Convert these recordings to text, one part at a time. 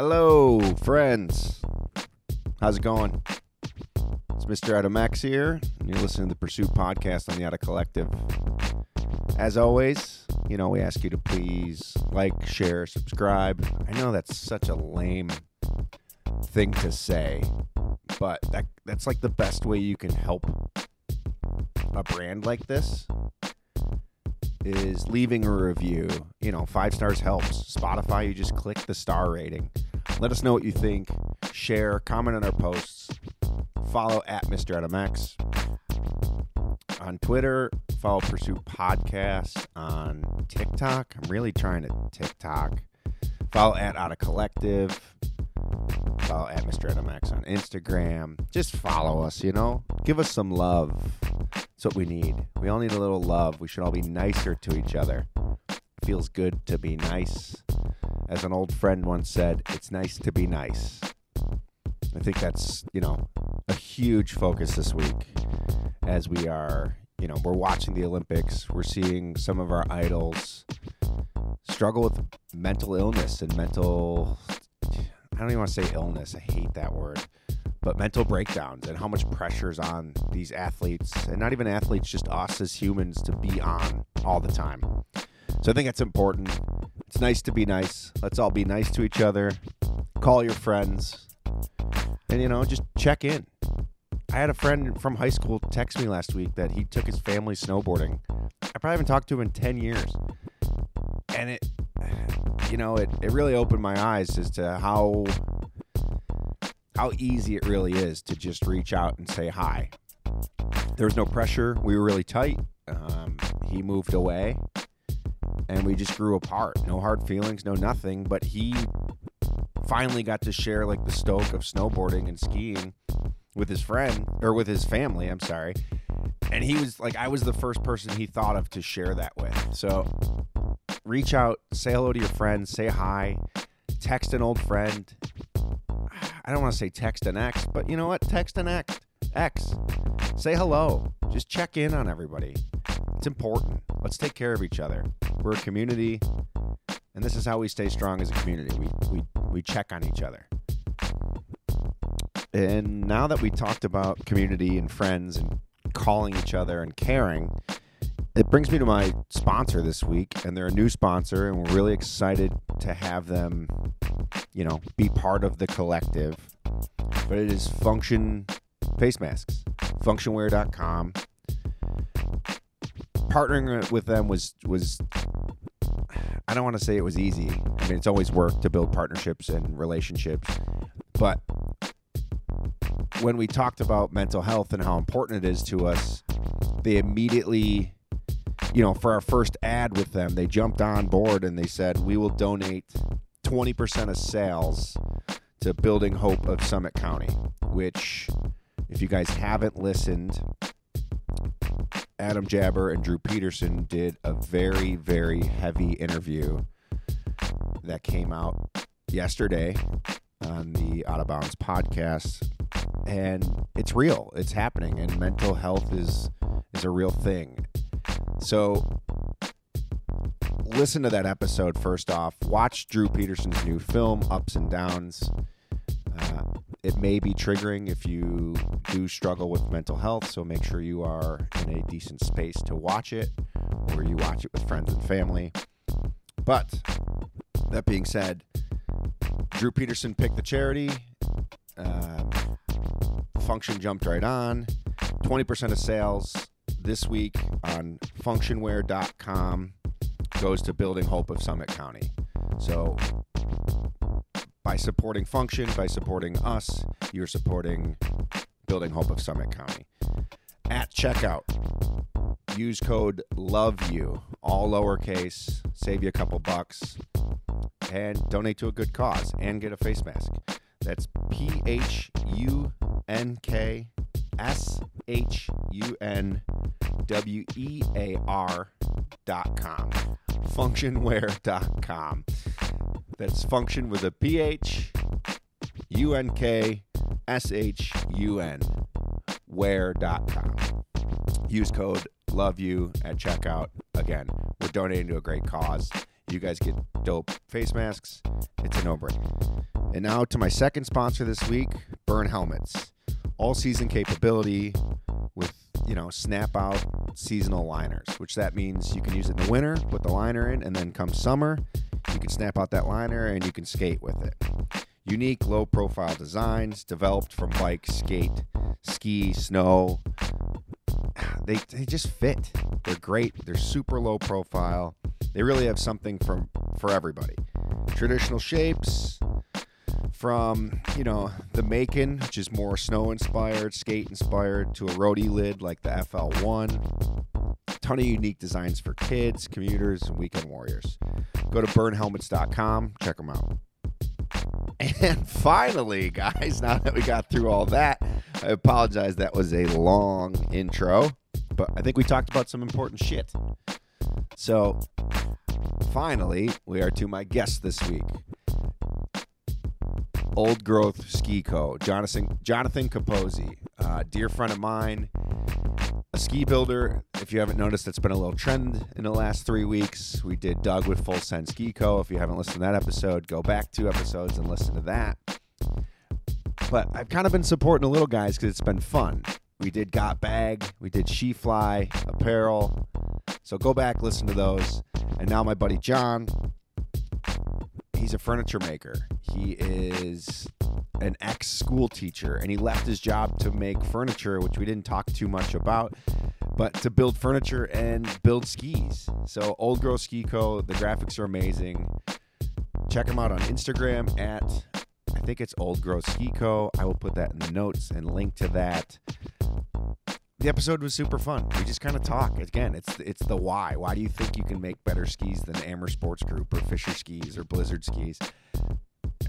Hello, friends. How's it going? It's Mr. Adam X here, and you're listening to the Pursuit Podcast on the Out Collective. As always, you know, we ask you to please like, share, subscribe. I know that's such a lame thing to say, but that that's like the best way you can help a brand like this is leaving a review. You know, five stars helps. Spotify, you just click the star rating. Let us know what you think. Share, comment on our posts. Follow at Mr. Adam. On Twitter, follow Pursuit Podcast. On TikTok, I'm really trying to TikTok. Follow at Out of Collective. Follow at Mr. Adam on Instagram. Just follow us, you know? Give us some love. That's what we need. We all need a little love. We should all be nicer to each other. Feels good to be nice. As an old friend once said, it's nice to be nice. I think that's, you know, a huge focus this week as we are, you know, we're watching the Olympics. We're seeing some of our idols struggle with mental illness and mental I don't even want to say illness. I hate that word. But mental breakdowns and how much pressure's on these athletes, and not even athletes, just us as humans to be on all the time. So I think that's important. It's nice to be nice. Let's all be nice to each other. Call your friends. And, you know, just check in. I had a friend from high school text me last week that he took his family snowboarding. I probably haven't talked to him in 10 years. And it, you know, it, it really opened my eyes as to how how easy it really is to just reach out and say hi. There was no pressure. We were really tight. Um, he moved away, and we just grew apart. No hard feelings, no nothing. But he finally got to share like the stoke of snowboarding and skiing with his friend or with his family. I'm sorry. And he was like, I was the first person he thought of to share that with. So reach out, say hello to your friends, say hi, text an old friend. I don't want to say text an ex, but you know what? Text an ex. X. Say hello. Just check in on everybody. It's important. Let's take care of each other. We're a community, and this is how we stay strong as a community. We we we check on each other. And now that we talked about community and friends and calling each other and caring, it brings me to my sponsor this week, and they're a new sponsor, and we're really excited to have them, you know, be part of the collective. But it is Phunkshun Face Masks, phunkshunwear.com. Partnering with them was was I don't want to say it was easy. I mean, it's always work to build partnerships and relationships, but when we talked about mental health and how important it is to us, they immediately you know, for our first ad with them, they jumped on board and they said, we will donate 20% of sales to Building Hope of Summit County, which, if you guys haven't listened, Adam Jabber and Drew Peterson did a very, very heavy interview that came out yesterday on the Out of Bounds podcast. And it's real. It's happening. And mental health is is a real thing. So listen to that episode first off. Watch Drew Peterson's new film, Ups and Downs. Uh, it may be triggering if you do struggle with mental health, so make sure you are in a decent space to watch it or you watch it with friends and family. But that being said, Drew Peterson picked the charity. Um, Phunkshun jumped right on. 20% of sales this week on phunkshunwear.com goes to Building Hope of Summit County. So by supporting Phunkshun, by supporting us, you're supporting Building Hope of Summit County. At checkout, use code LOVEYOU, all lowercase, save you a couple bucks, and donate to a good cause and get a face mask. That's P H U N K S H U N W E A R dot com. That's function with a P H U N K S H U N wear.com. Use code love you at checkout. Again, we're donating to a great cause. You guys get dope face masks. It's a no-brainer. And now to my second sponsor this week, Bern Helmets. All season capability with, you know, snap out seasonal liners, which that means you can use it in the winter, put the liner in, and then come summer, you can snap out that liner and you can skate with it. Unique low profile designs developed from bike, skate, ski, snow. They, they just fit. They're great. They're super low profile. They really have something from for everybody. Traditional shapes, from you know the Macon, which is more snow inspired, skate inspired, to a roadie lid like the FL1. Ton of unique designs for kids, commuters, and weekend warriors. Go to bernhelmets.com, check them out. And finally, guys, now that we got through all that, I apologize that was a long intro, but I think we talked about some important shit. So, finally, we are to my guest this week. Old Growth Ski Co. Jonathan Jonathan Capozzi, uh, dear friend of mine, a ski builder. If you haven't noticed, it's been a little trend in the last three weeks. We did Doug with Full Send Ski Co. If you haven't listened to that episode, go back two episodes and listen to that. But I've kind of been supporting the little guys because it's been fun. We did Got Bag, we did She Fly, Apparel. So go back, listen to those. And now my buddy John, he's a furniture maker. He is an ex school teacher and he left his job to make furniture, which we didn't talk too much about, but to build furniture and build skis. So, Old Growth Ski Co., the graphics are amazing. Check him out on Instagram at, I think it's Old Growth Ski Co. I will put that in the notes and link to that the episode was super fun. We just kind of talk. Again, it's it's the why. Why do you think you can make better skis than Amer Sports Group or Fischer Skis or Blizzard Skis?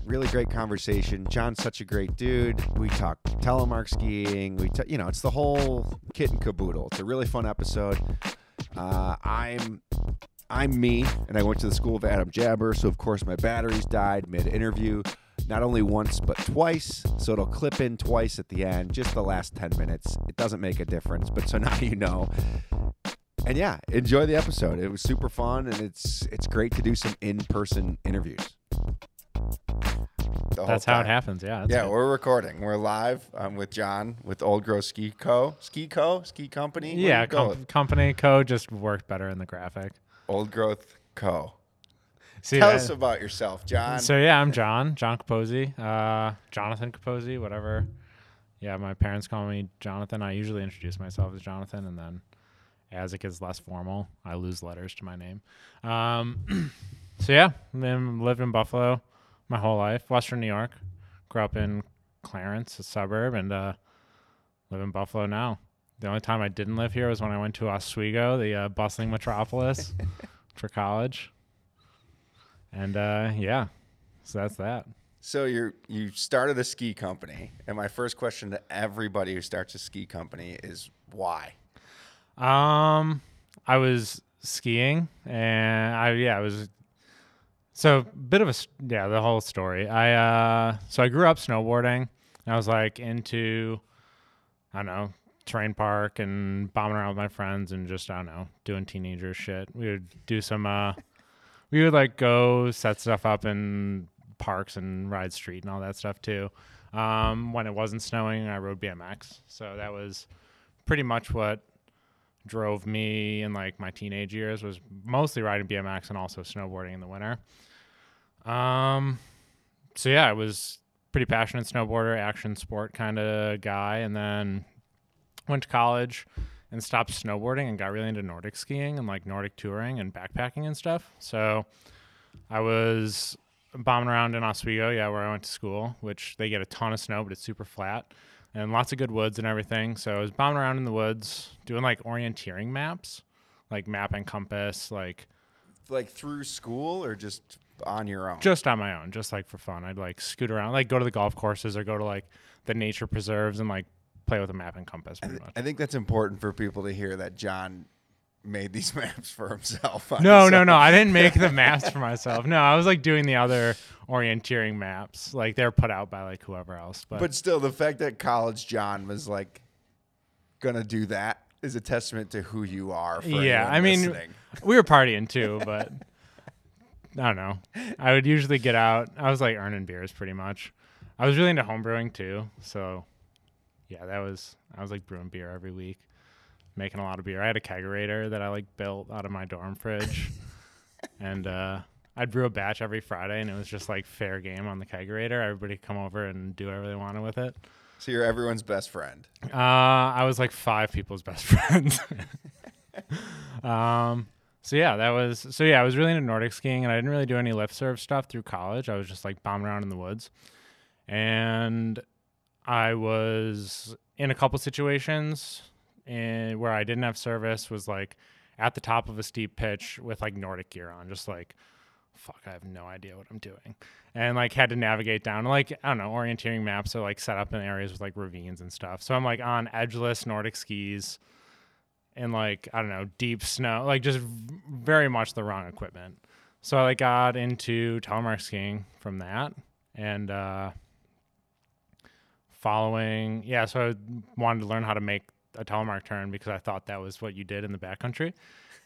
Really great conversation. John's such a great dude. We talk telemark skiing. We, t- you know, it's the whole kit and caboodle. It's a really fun episode. Uh, I'm I'm me, and I went to the school of Adam Jabber, so of course my batteries died mid interview not only once but twice. So it'll clip in twice at the end, just the last 10 minutes. It doesn't make a difference, but so now you know. And yeah, enjoy the episode. It was super fun and it's it's great to do some in-person interviews. That's how it happens. Yeah. Yeah, good. we're recording. We're live. I'm with John with Old Growth Ski Co. Ski Co. Ski Company. What yeah, com- company co just worked better in the graphic. Old Growth Co. See, Tell us about yourself, John. So yeah, I'm John, John Capozzi, uh, Jonathan Capozzi, whatever. Yeah, my parents call me Jonathan. I usually introduce myself as Jonathan, and then as it gets less formal, I lose letters to my name. Um, so yeah, been, lived in Buffalo my whole life, Western New York. Grew up in Clarence, a suburb, and uh, live in Buffalo now. The only time I didn't live here was when I went to Oswego, the uh, bustling metropolis, for college. And uh, yeah, so that's that. So you you started a ski company, and my first question to everybody who starts a ski company is why? Um, I was skiing, and I yeah, I was so a bit of a yeah the whole story. I uh so I grew up snowboarding. and I was like into I don't know train park and bombing around with my friends and just I don't know doing teenager shit. We would do some uh we would like go set stuff up in parks and ride street and all that stuff too. Um, when it wasn't snowing, I rode BMX, so that was pretty much what drove me in like my teenage years was mostly riding BMX and also snowboarding in the winter. Um, so yeah, I was pretty passionate snowboarder, action sport kind of guy, and then went to college and stopped snowboarding and got really into Nordic skiing and like Nordic touring and backpacking and stuff. So I was bombing around in Oswego, yeah, where I went to school, which they get a ton of snow, but it's super flat and lots of good woods and everything. So I was bombing around in the woods doing like orienteering maps, like map and compass, like like through school or just on your own? Just on my own, just like for fun. I'd like scoot around, like go to the golf courses or go to like the nature preserves and like play with a map and compass. I, th- I, think that's important for people to hear that John made these maps for himself. No, no, no. I didn't make the maps for myself. No, I was like doing the other orienteering maps. Like they're put out by like whoever else. But, but still, the fact that college John was like gonna do that is a testament to who you are. yeah, I mean, we were partying too, but I don't know. I would usually get out. I was like earning beers pretty much. I was really into homebrewing too. So yeah, that was I was like brewing beer every week, making a lot of beer. I had a kegerator that I like built out of my dorm fridge, and uh, I'd brew a batch every Friday, and it was just like fair game on the kegerator. Everybody come over and do whatever they wanted with it. So you're everyone's best friend. Uh, I was like five people's best friends. um, so yeah, that was so yeah. I was really into Nordic skiing, and I didn't really do any lift serve stuff through college. I was just like bombing around in the woods, and I was in a couple situations in, where I didn't have service. Was like at the top of a steep pitch with like Nordic gear on, just like fuck, I have no idea what I'm doing. And like had to navigate down like I don't know, orienteering maps are like set up in areas with like ravines and stuff. So I'm like on edgeless Nordic skis in like I don't know, deep snow, like just very much the wrong equipment. So I like got into telemark skiing from that and uh following yeah, so I wanted to learn how to make a telemark turn because I thought that was what you did in the backcountry.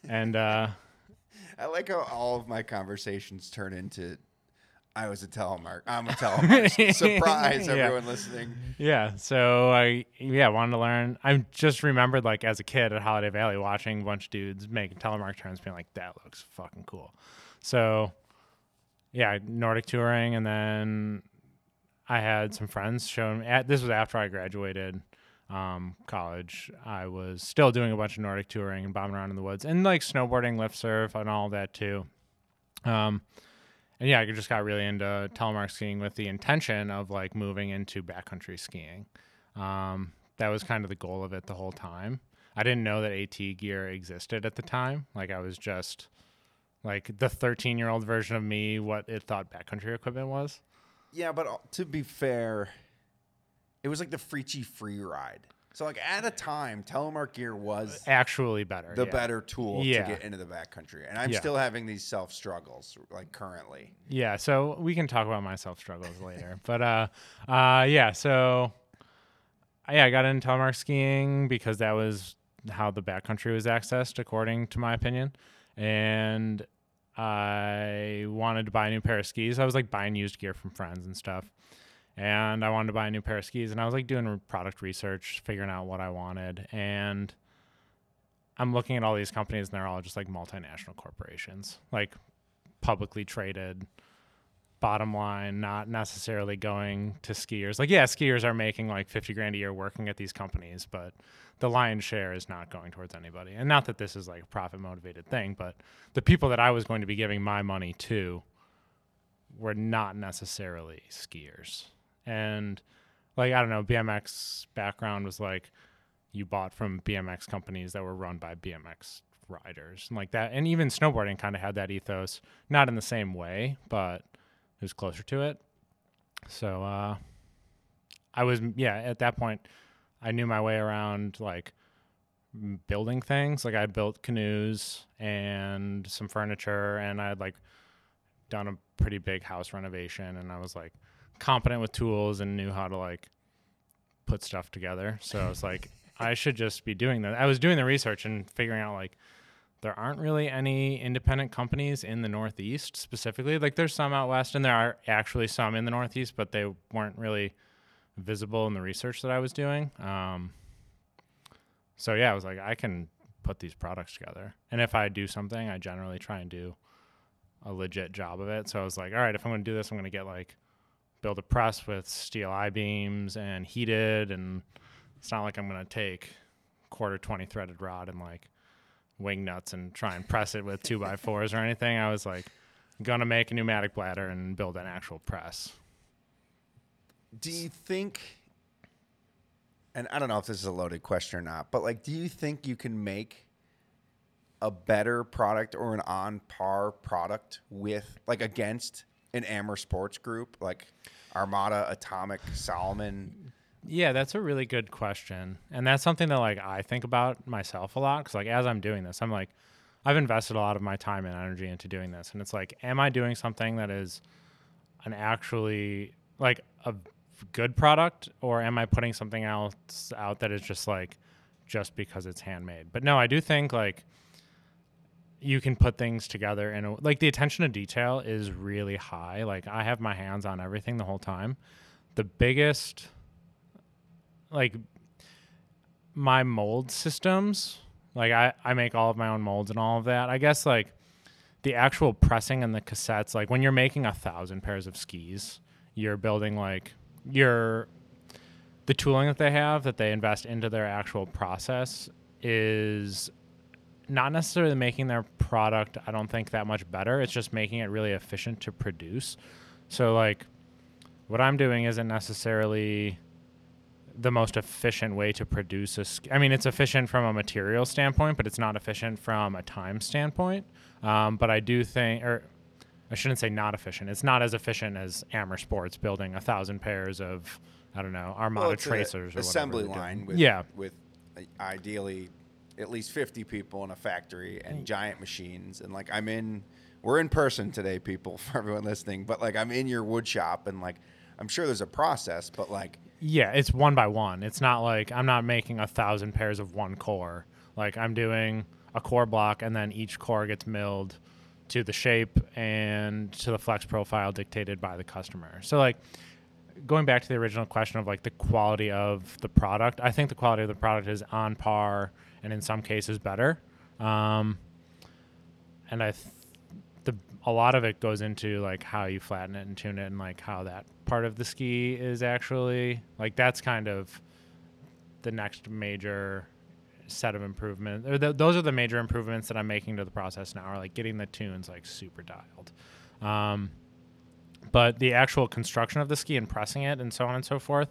And uh I like how all of my conversations turn into I was a telemark. I'm a telemark. Surprise, Yeah. everyone listening. Yeah. So I yeah wanted to learn. I just remembered like as a kid at Holiday Valley watching a bunch of dudes making telemark turns, being like, "That looks fucking cool." So yeah, Nordic touring, and then I had some friends showing. me- At, this was after I graduated um, college. I was still doing a bunch of Nordic touring and bombing around in the woods, and like snowboarding, lift serve, and all that too. Um, and yeah, I just got really into telemark skiing with the intention of like moving into backcountry skiing. Um, that was kind of the goal of it the whole time. I didn't know that AT gear existed at the time. Like I was just like the 13 year old version of me, what it thought backcountry equipment was. Yeah, but uh, to be fair, it was like the Freechy free ride. So like at a time, telemark gear was Actually better. the yeah. better tool Yeah. to get into the backcountry, and I'm Yeah. still having these self struggles like currently. Yeah, so we can talk about my self struggles later. But uh uh yeah, so yeah, I got into telemark skiing because that was how the backcountry was accessed according to my opinion. And I wanted to buy a new pair of skis. I was like buying used gear from friends and stuff. And I wanted to buy a new pair of skis and I was like doing product research, figuring out what I wanted and I'm looking at all these companies and they're all just like multinational corporations, like publicly traded bottom line not necessarily going to skiers like yeah skiers are making like 50 grand a year working at these companies but the lion's share is not going towards anybody. And not that this is like a profit motivated thing but the people that i was going to be giving my money to were not necessarily skiers. And like i don't know bmx background was like you bought from bmx companies that were run by bmx riders and like that and even snowboarding kind of had that ethos not in the same way but it was closer to it. So uh i was yeah at that point i knew my way around like building things. Like i'd built canoes and some furniture and i'd like done a pretty big house renovation and i was like competent with tools and knew how to like put stuff together. So i was like i should just be doing that. I was doing the research and figuring out like there aren't really any independent companies in the Northeast specifically. Like there's some out west, and there are actually some in the Northeast, but they weren't really visible in the research that I was doing. Um, so yeah, I was like, I can put these products together, and if I do something, I generally try and do a legit job of it. So I was like, all right, if I'm going to do this, I'm going to get like build a press with steel I beams and heated, and it's not like I'm going to take quarter twenty threaded rod and like wing nuts and try and press it with two by fours or anything. I was like, gonna make a pneumatic bladder and build an actual press. Do you think? And I don't know if this is a loaded question or not, but like, do you think you can make a better product or an on par product with like against an Amer Sports Group like Armada, Atomic, Salomon? Yeah, that's a really good question, and that's something that like I think about myself a lot. Because like as I'm doing this, I'm like, I've invested a lot of my time and energy into doing this, and it's like, am I doing something that is an actually like a good product, or am I putting something else out that is just like just because it's handmade? But no, I do think like you can put things together and like the attention to detail is really high. Like I have my hands on everything the whole time. The biggest like my mold systems, like I I make all of my own molds and all of that. I guess like the actual pressing and the cassettes, like when you're making a thousand pairs of skis, you're building like your the tooling that they have that they invest into their actual process is not necessarily making their product i don't think that much better it's just making it really efficient to produce so like what i'm doing isn't necessarily the most efficient way to produce a ski. I mean, it's efficient from a material standpoint, but it's not efficient from a time standpoint. Um, but I do think, or I shouldn't say not efficient. It's not as efficient as Amer Sports building a thousand pairs of, I don't know, Armada Well, it's a tracers or assembly whatever line with yeah, with uh, ideally at least 50 people in a factory and giant machines and like I'm in we're in person today people for everyone listening but like I'm in your wood shop and like I'm sure there's a process but like Yeah, it's one by one. It's not like I'm not making a thousand pairs of one core. Like I'm doing a core block, and then each core gets milled to the shape and to the flex profile dictated by the customer. So like going back to the original question of like the quality of the product, I think the quality of the product is on par, and in some cases better. Um, and I, th- the a lot of it goes into like how you flatten it and tune it, and like how that part of the ski is actually like that's kind of the next major set of improvements. Th- those are the major improvements that I'm making to the process now, are like getting the tunes like super dialed. Um, but the actual construction of the ski and pressing it and so on and so forth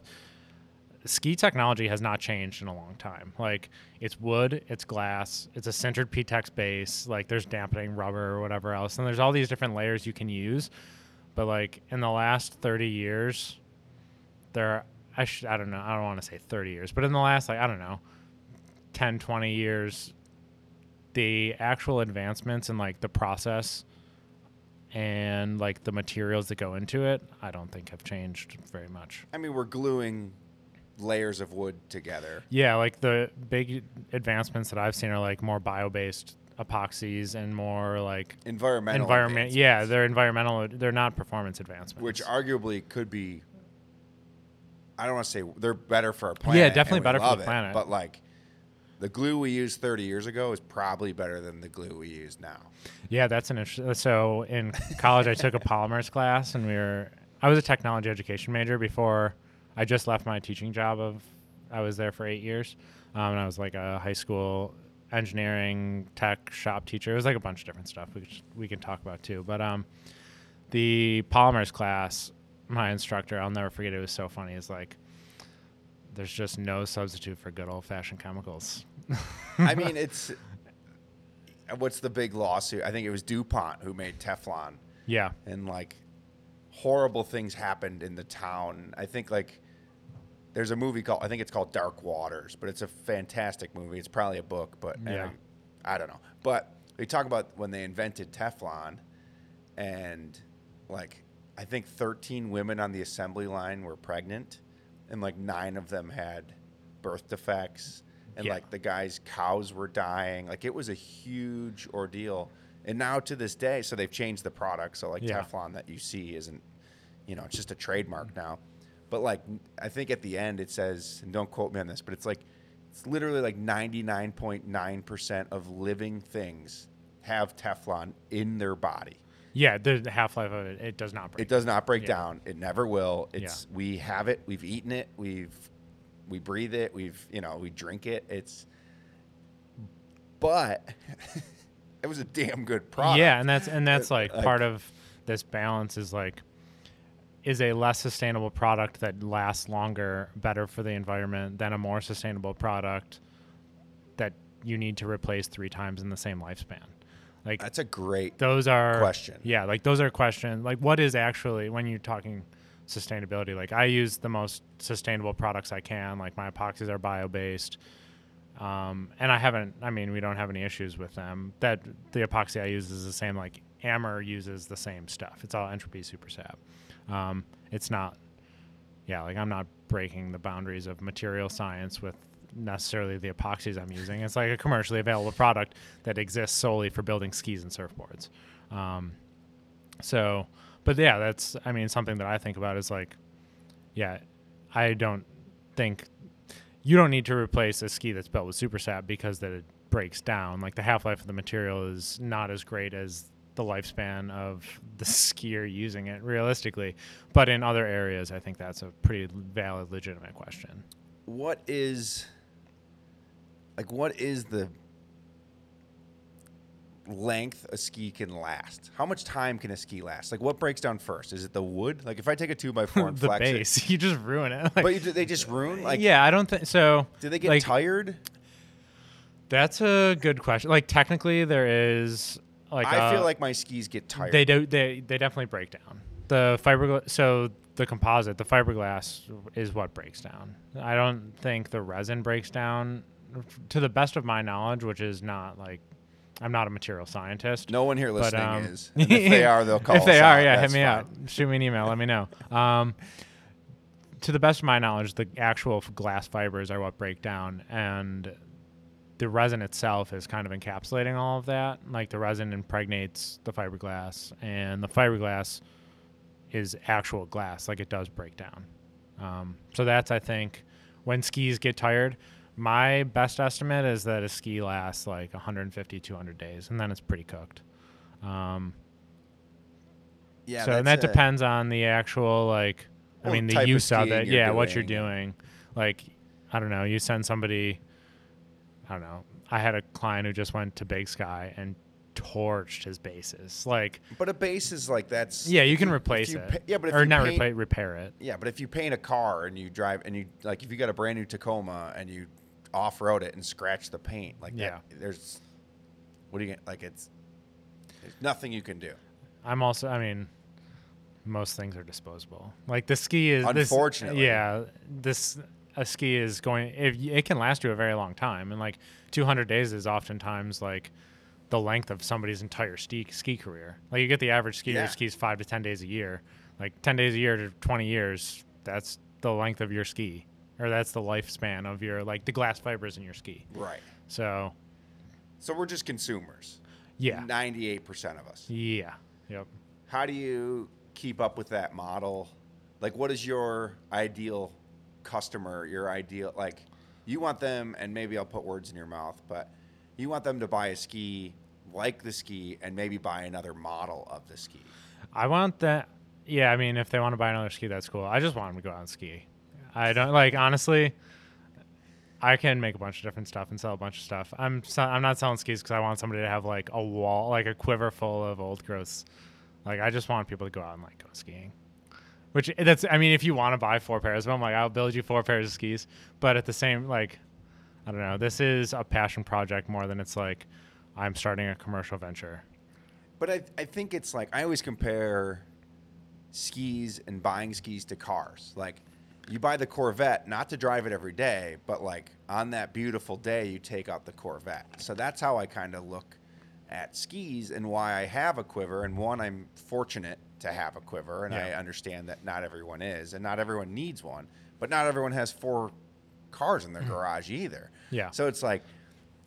ski technology has not changed in a long time like it's wood it's glass it's a centered ptex base like there's dampening rubber or whatever else and there's all these different layers you can use but like in the last 30 years there are, i should i don't know i don't want to say 30 years but in the last like i don't know 10 20 years the actual advancements in like the process and like the materials that go into it i don't think have changed very much. I mean we're gluing layers of wood together. Yeah like the big advancements that i've seen are like more bio-based epoxies and more like environmental environment yeah they're environmental they're not performance advancements. Which arguably could be I don't want to say they're better for our planet Yeah, definitely better for the it, planet. but like the glue we used 30 years ago is probably better than the glue we use now Yeah, that's an interesting. So in college, I took a polymers class, and we were. I was a technology education major before I just left my teaching job. Of I was there for eight years, um, and I was like a high school engineering tech shop teacher. It was like a bunch of different stuff we we can talk about too. But um, the polymers class, my instructor, I'll never forget. It was so funny. Is like. There's just no substitute for good old fashioned chemicals. I mean, it's what's the big lawsuit? I think it was DuPont who made Teflon, Yeah. and like horrible things happened in the town. I think like there's a movie called I think it's called Dark Waters, but it's a fantastic movie. It's probably a book, but Yeah. I, I don't know. But they talk about when they invented Teflon, and like I think 13 women on the assembly line were pregnant, and like nine of them had birth defects, and Yeah. like the guys' cows were dying. Like it was a huge ordeal. And now to this day, so they've changed the product. So like Yeah. Teflon that you see isn't, you know, it's just a trademark now. But like I think at the end it says, and don't quote me on this, but it's like it's literally like 99.9% of living things have Teflon in their body. Yeah, the half life of it, it does not break. It does not break Yeah. down. It never will. It's we have it. We've eaten it. We've we breathe it. We've you know we drink it. It's but it was a damn good product. Yeah, and that's and that's like like- part of this balance is like is a less sustainable product that lasts longer better for the environment than a more sustainable product that you need to replace three times in the same lifespan. Like that's a great those are question. Yeah, like those are questions. Like what is actually when you're talking sustainability? Like I use the most sustainable products I can. Like my epoxies are bio based. Um, and I haven't. I mean, we don't have any issues with them. That the epoxy I use is the same. Like Amer uses the same stuff. It's all entropy super sap. Um, it's not. Yeah, like I'm not breaking the boundaries of material science with necessarily the epoxies I'm using. It's like a commercially available product that exists solely for building skis and surfboards. Um, so, but yeah, that's I mean something that I think about is like, yeah, I don't think you don't need to replace a ski that's built with super sap because that it breaks down. Like the half life of the material is not as great as the lifespan of the skier using it realistically. But in other areas, I think that's a pretty valid, legitimate question. What is like what is the length a ski can last? How much time can a ski last? Like what breaks down first? Is it the wood? Like if I take a two by four and the flex it, base, you just ruin it. Like, but you, they just ruin. Like yeah, I don't think so. do they get like, tired? That's a good question. Like technically, there is like I feel uh, like my skis get tired. They do. They they definitely break down. The fiberglass. So the composite, the fiberglass, is what breaks down. I don't think the resin breaks down. To the best of my knowledge, which is not like, I'm not a material scientist. no one here but, listening um, is. And if they are, they'll call. if they are, out. yeah, hit me fine. up. Shoot me an email. Let me know. Um, to the best of my knowledge, the actual glass fibers are what break down, and the resin itself is kind of encapsulating all of that. Like the resin impregnates the fiberglass, and the fiberglass is actual glass. Like it does break down. Um, so that's I think when skis get tired. My best estimate is that a ski lasts like 150, 200 days, and then it's pretty cooked. Um, Yeah, so and that a- depends on the actual like I mean the use of it. Yeah, what you're doing. doing. Like I don't know, you send somebody I don't know. I had a client who just went to Big Sky and torched his bases. Like But a base is like that's. yeah, you can if replace you it. yeah, but if or you not paint- replace repair it. Yeah, but if you paint a car and you drive and you like if you got a brand new Tacoma and you off road it and scratch the paint like Yeah. that, there's what do you get? Like it's there's nothing you can do. I'm also I mean most things are disposable. Like the ski is this- Unfortunately. yeah, this a ski is going if it can last you a very long time and like 200 days is oftentimes like the length of somebody's entire ski ski career. Like you get the average skier Yeah. skis 5 to 10 days a year. Like 10 days a year to 20 years, that's the length of your ski or that's the lifespan of your like the glass fibers in your ski. Right. So, So we're just consumers. yeah. Ninety-eight percent of us. Yeah. Yep. How do you keep up with that model? Like, what is your ideal customer? Your ideal like, you want them, and maybe I'll put words in your mouth, but you want them to buy a ski, like the ski, and maybe buy another model of the ski. I want that. Yeah, I mean, if they want to buy another ski, that's cool. I just want them to go out and ski. I don't like honestly. I can make a bunch of different stuff and sell a bunch of stuff. I'm se- I'm not selling skis because I want somebody to have like a wall, like a quiver full of old growths. Like I just want people to go out and like go skiing. Which eh, that's I mean, if you want to buy four pairs of them, like I'll build you four pairs of skis. But at the same like, I don't know. This is a passion project more than it's like I'm starting a commercial venture. But I, I think it's like I always compare skis and buying skis to cars. Like you buy the Corvette not to drive it every day, but like on that beautiful day you take out the Corvette. So that's how I kind of look at skis and why I have a quiver. And one, I'm fortunate to have a quiver, and I understand that not everyone is, and not everyone needs one, but not everyone has four cars in their mm. garage either. Yeah. So it's like,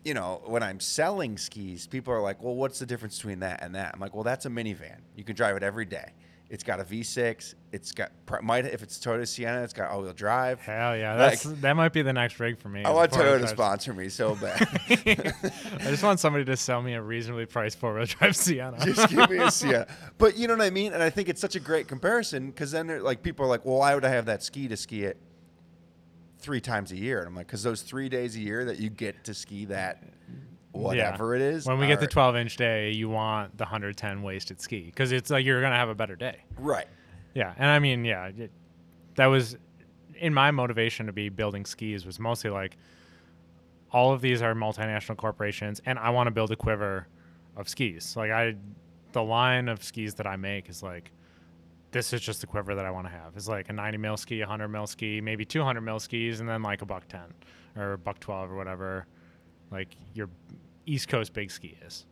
you know, when I'm selling skis, people are like, well, what's the difference between that and that? I'm like, well, that's a minivan. You can drive it every day. It's got a V6. It's got might if it's Toyota Sienna, it's got all-wheel drive. Hell yeah, Like- that's that might be the next rig for me. I want Toyota to sponsor me so bad. I just want somebody to sell me a reasonably priced four wheel drive Sienna. Just give me a Sienna. But you know what I mean? And I think it's such a great comparison because then like people are like, well, why would I have that ski to ski it three times a year? And I'm like, because those three days a year that you get to ski that whatever it is. When we get the 12 inch day, you want the 110 wasted ski because it's like you're gonna have a better day. right. Yeah, and I mean, yeah, it, that was in my motivation to be building skis was mostly like all of these are multinational corporations, and I want to build a quiver of skis. Like I, the line of skis that I make is like. This is just the quiver that I want to have. It's like a 90 mil ski, 100 mil ski, maybe 200 mil skis, and then like a buck 10 or a buck 12 or whatever, like your East Coast big ski is.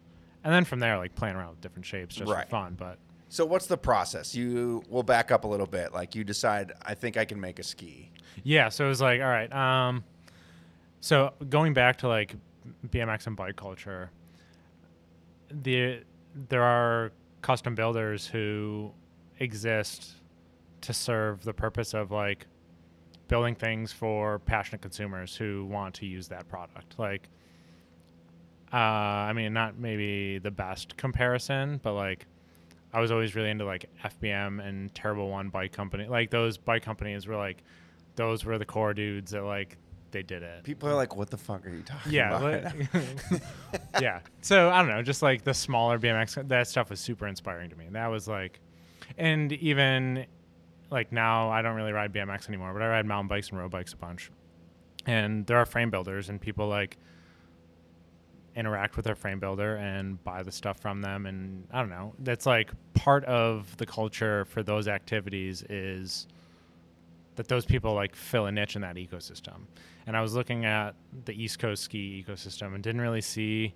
And then from there, like playing around with different shapes just Right. for fun. But So what's the process? You we'll back up a little bit. Like you decide, I think I can make a ski. Yeah, so it was like, all right. Um, So going back to like BMX and bike culture, the there are custom builders who exist to serve the purpose of like building things for passionate consumers who want to use that product. Like, uh, I mean, not maybe the best comparison, but like, I was always really into like FBM and Terrible One bike company. Like those bike companies were like, those were the core dudes that like they did it. People are like, "What the fuck are you talking Yeah, about?" like- yeah. So I don't know, just like the smaller BMX, that stuff was super inspiring to me. That was like, and even like now I don't really ride BMX anymore, but I ride mountain bikes and road bikes a bunch. And there are frame builders, and people like interact with their frame builder and buy the stuff from them. And I don't know, that's like part of the culture for those activities is that those people like fill a niche in that ecosystem. And I was looking at the East Coast ski ecosystem and didn't really see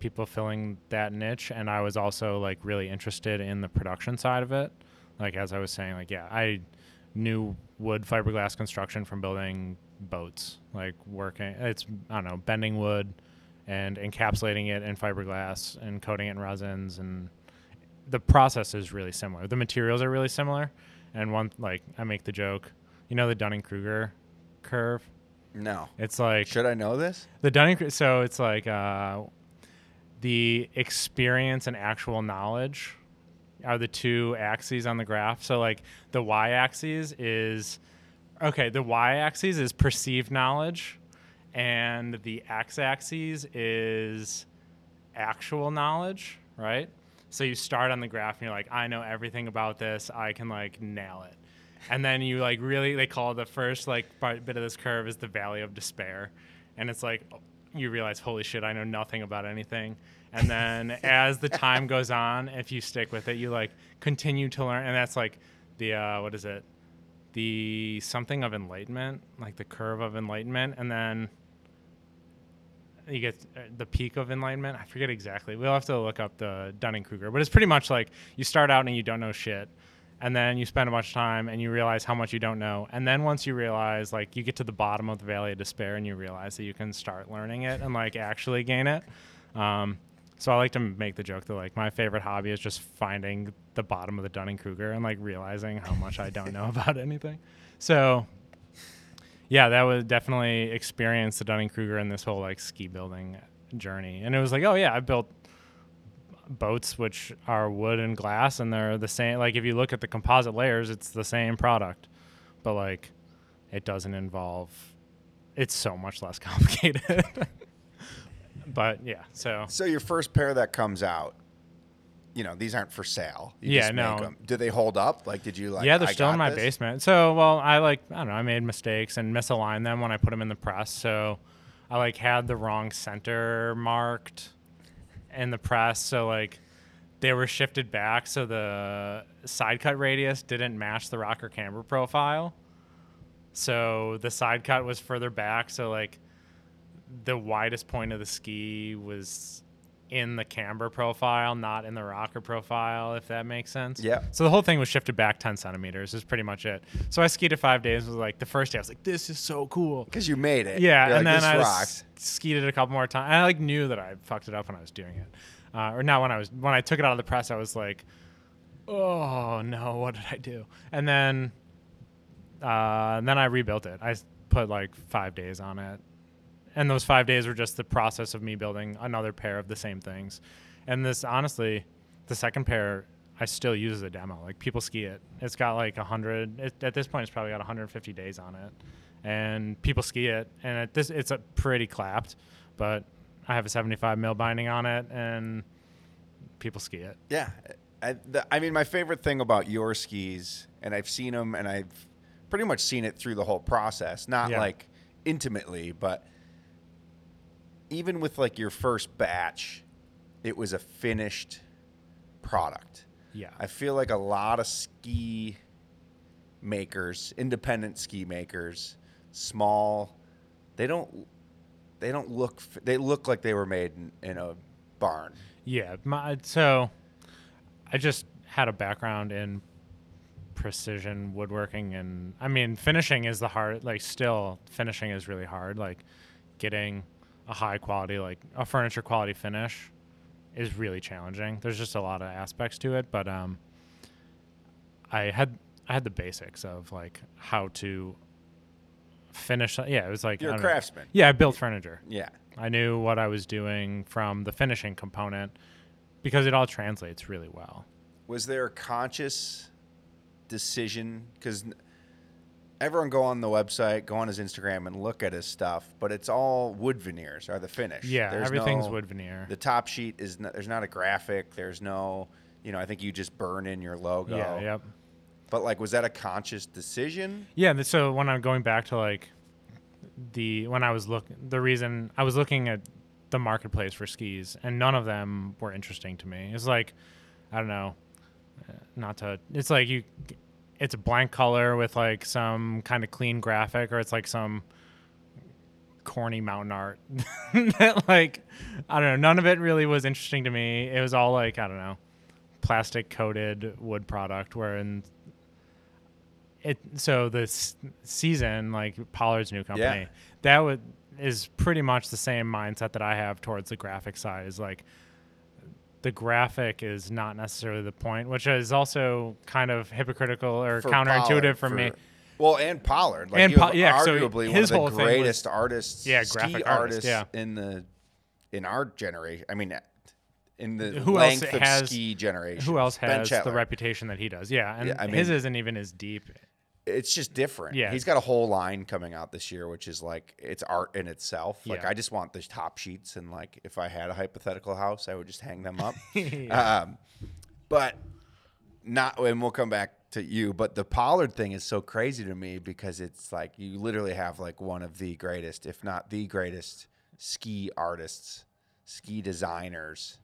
people filling that niche. And I was also like really interested in the production side of it. Like as I was saying, like yeah, I knew wood fiberglass construction from building boats, like working. It's I don't know bending wood and encapsulating it in fiberglass and coating it in resins and the process is really similar. The materials are really similar. And one like I make the joke, you know the Dunning Kruger curve. no. It's like Should I know this? the Dunning. So it's like uh, the experience and actual knowledge are the two axes on the graph. So like the y-axis is okay. The y-axis is perceived knowledge, and the x-axis is actual knowledge. Right. So you start on the graph and you're like, I know everything about this. I can like nail it. And then you like really they call the first like part, bit of this curve is the valley of despair, and it's like you realize, holy shit, I know nothing about anything. And then as the time goes on, if you stick with it, you like continue to learn, and that's like the uh, what is it? The something of enlightenment, like the curve of enlightenment, and then you get uh, the peak of enlightenment. I forget exactly. We'll have to look up the Dunning Kruger, but it's pretty much like you start out and you don't know shit, and then you spend a bunch of time and you realize how much you don't know, and then once you realize, like, you get to the bottom of the valley of despair and you realize that you can start learning it and like actually gain it. Um, so I like to make the joke that like my favorite hobby is just finding the bottom of the Dunning Kruger and like realizing how much I don't know about anything. So yeah, that was definitely experience the Dunning Kruger and this whole like ski building journey. And it was like, oh yeah, I built boats which are wood and glass and they're the same like if you look at the composite layers, it's the same product. But like it doesn't involve it's so much less complicated. but yeah, so So your first pair that comes out, you know, these aren't for sale. You Yeah, just make no. Do they hold up? Like, did you like? yeah, they're still in my this? basement. So, well, I like I don't know. I made mistakes and misaligned them when I put them in the press. So, I like had the wrong center marked in the press. So like they were shifted back, so the side cut radius didn't match the rocker camber profile. So the side cut was further back. So like the widest point of the ski was in the camber profile, not in the rocker profile, if that makes sense. Yeah. So the whole thing was shifted back 10 centimeters, is pretty much it. So I skied it five days. Was like the first day, I was like, this is so cool. Because you made it. Yeah, You're and like, then I skied it a couple more times. I like knew that I fucked it up when I was doing it, uh, or not when I was when I took it out of the press. I was like, oh no, what did I do? And then, uh, and then I rebuilt it. I put like five days on it, and those five days were just the process of me building another pair of the same things. And this honestly, the second pair. I still use as a demo. Like people ski it. It's got like a hundred. It, at this point, it's probably got 150 days on it and people ski it and at this it's a pretty clapped but i have a 75 mil binding on it and people ski it Yeah, I, the, I mean, my favorite thing about your skis, and I've seen them, and I've pretty much seen it through the whole process. Not Yeah. like intimately, but even with like your first batch, it was a finished product. yeah I feel like a lot of ski makers, independent ski makers, small, they don't they don't look they look like they were made in, in a barn. yeah my, so i just had a background in precision woodworking and i mean finishing is the hard like still finishing is really hard like getting a high quality like a furniture quality finish is really challenging. There's just a lot of aspects to it, but um, I had I had the basics of like how to finish. Yeah, it was like You're a don't know. craftsman. Yeah, I built furniture. Yeah. I knew what I was doing from the finishing component because it all translates really well. Was there a conscious decision? Because everyone go on the website, go on his Instagram, and look at his stuff, but it's all wood veneers are the finish. Yeah, There's everything's no- wood veneer. The top sheet is not, there's not a graphic. There's no, you know, I think you just burn in your logo. yeah, yep. But like, was that a conscious decision? Yeah, so when I'm going back to like the when I was looking the reason I was looking at the marketplace for skis and none of them were interesting to me. It's like I don't know, uh, not to it's like you it's a blank color with like some kind of clean graphic or it's like some corny mountain art that like I don't know, none of it really was interesting to me. It was all like I don't know, plastic coated wood product wherein it so this season like Pollard's new company Yeah. that would is pretty much the same mindset that I have towards the graphic side is like the graphic is not necessarily the point, which is also kind of hypocritical or For counterintuitive Pollard, for, me. Well, and Pollard, like And you Po- yeah, so arguably his one of the thing was- greatest artists, Yeah, ski graphic artists artist, yeah. in the in our generation. I mean, in the Who else of has- ski generation. Who else has the reputation that he does? Yeah, and Yeah, I his isn't even as deep. It's just different. Yeah. he's got a whole line coming out this year, which is like it's art in itself. Like Yeah. I just want the top sheets, and like if I had a hypothetical house, I would just hang them up. Yeah. um, but not, and we'll come back to you. But the Pollard thing is so crazy to me because it's like you literally have like one of the greatest, if not the greatest, ski artists, ski designers.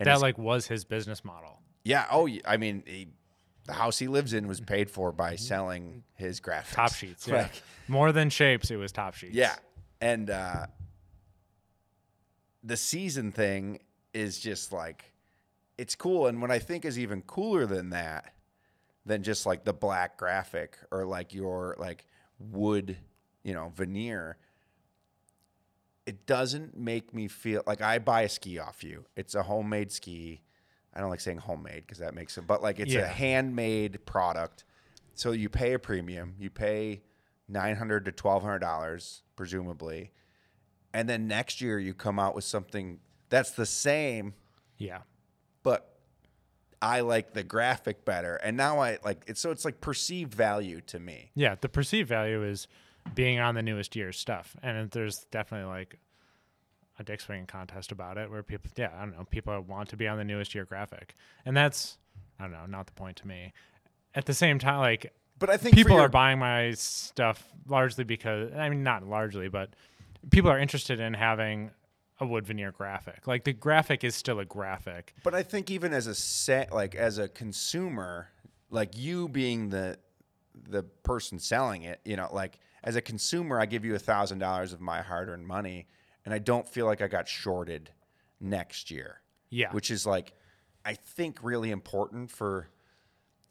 And that like was his business model. yeah. Oh, I mean, he, the house he lives in was paid for by selling his graphics. Top sheets, yeah. Like, More than shapes, it was top sheets. yeah. And uh, the season thing is just like, it's cool. And what I think is even cooler than that, than just like the black graphic or like your like wood, you know, veneer, it doesn't make me feel like I buy a ski off you. It's a homemade ski. I don't like saying homemade because that makes it, but like it's a handmade product. So you pay a premium. You pay nine hundred to twelve hundred dollars, presumably, and then next year you come out with something that's the same, Yeah. but I like the graphic better. And now I like it's so it's like perceived value to me. Yeah, the perceived value is being on the newest year's stuff, and there's definitely like a dick swinging contest about it, where people, yeah, I don't know, people want to be on the newest year graphic, and that's, I don't know, not the point to me. At the same time, like But I think people your- are buying my stuff largely because, I mean, not largely, but people are interested in having a wood veneer graphic. Like the graphic is still a graphic. But I think even as a set, like as a consumer, like you being the the person selling it, you know, like as a consumer, I give you a thousand dollars of my hard earned money, and I don't feel like I got shorted next year. Yeah. which is like, I think really important for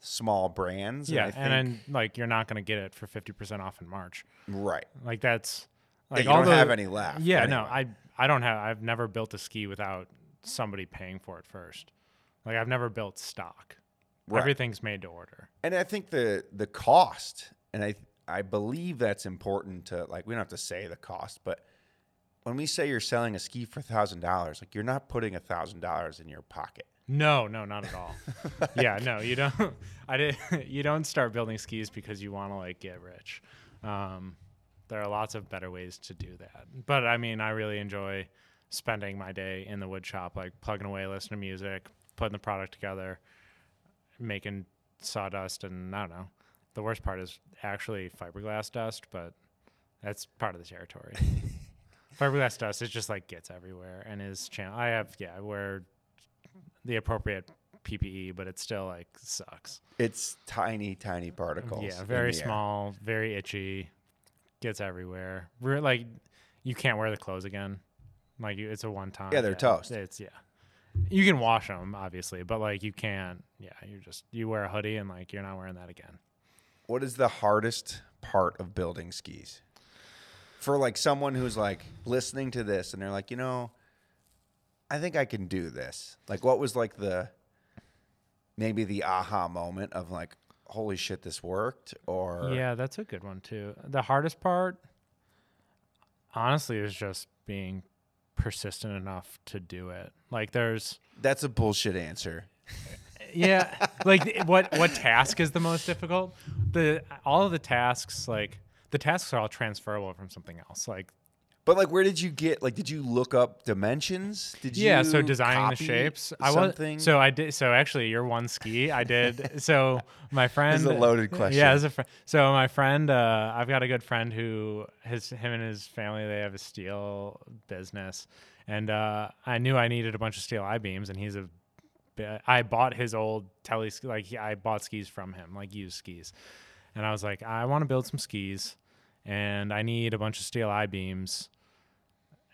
small brands. yeah, and, I think, and then like you're not going to get it for 50% off in March. right. Like that's Yeah, like you all don't the- have any left. Yeah, no. I I don't have. I've never built a ski without somebody paying for it first. Like I've never built stock. Right. Everything's made to order. and I think the the cost, and I I believe that's important to like we don't have to say the cost, but when we say you're selling a ski for thousand dollars, like you're not putting a thousand dollars in your pocket. No, no, not at all. yeah, no, you don't. I did. You don't start building skis because you want to like get rich. Um, there are lots of better ways to do that. But I mean, I really enjoy spending my day in the wood shop, like plugging away, listening to music, putting the product together, making sawdust, and I don't know. The worst part is actually fiberglass dust, but that's part of the territory. Fiberglass dust it just like gets everywhere and is channel. I have yeah, I wear the appropriate PPE, but it still like sucks. It's tiny, tiny particles. Yeah, very the air. small, very itchy, gets everywhere. Re- like you can't wear the clothes again. Like you- it's a one time. Yeah, they're toast. It's yeah. You can wash them obviously, but like you can't. Yeah, you're just you wear a hoodie and like you're not wearing that again. What is the hardest part of building skis for like someone who's like listening to this and they're like, you know, I think I can do this. Like, what was like the maybe the aha moment of like, holy shit, this worked? Or Yeah, that's a good one too. The hardest part, honestly, is just being persistent enough to do it. Like, there's, that's a bullshit answer. yeah, like what what task is the most difficult? The all of the tasks, like the tasks are all transferable from something else. Like, But like, where did you get? Like, did you look up dimensions? Did you? yeah, so designing the shapes. I something? was so I did. So actually, your one ski, I did. so my friend. This is a loaded question. Yeah, as a friend. So my friend, uh, I've got a good friend who his him and his family they have a steel business, and uh, I knew I needed a bunch of steel I beams, and he's a. I bought his old tele like I bought skis from him, like used skis, and I was like, I want to build some skis, and I need a bunch of steel I beams.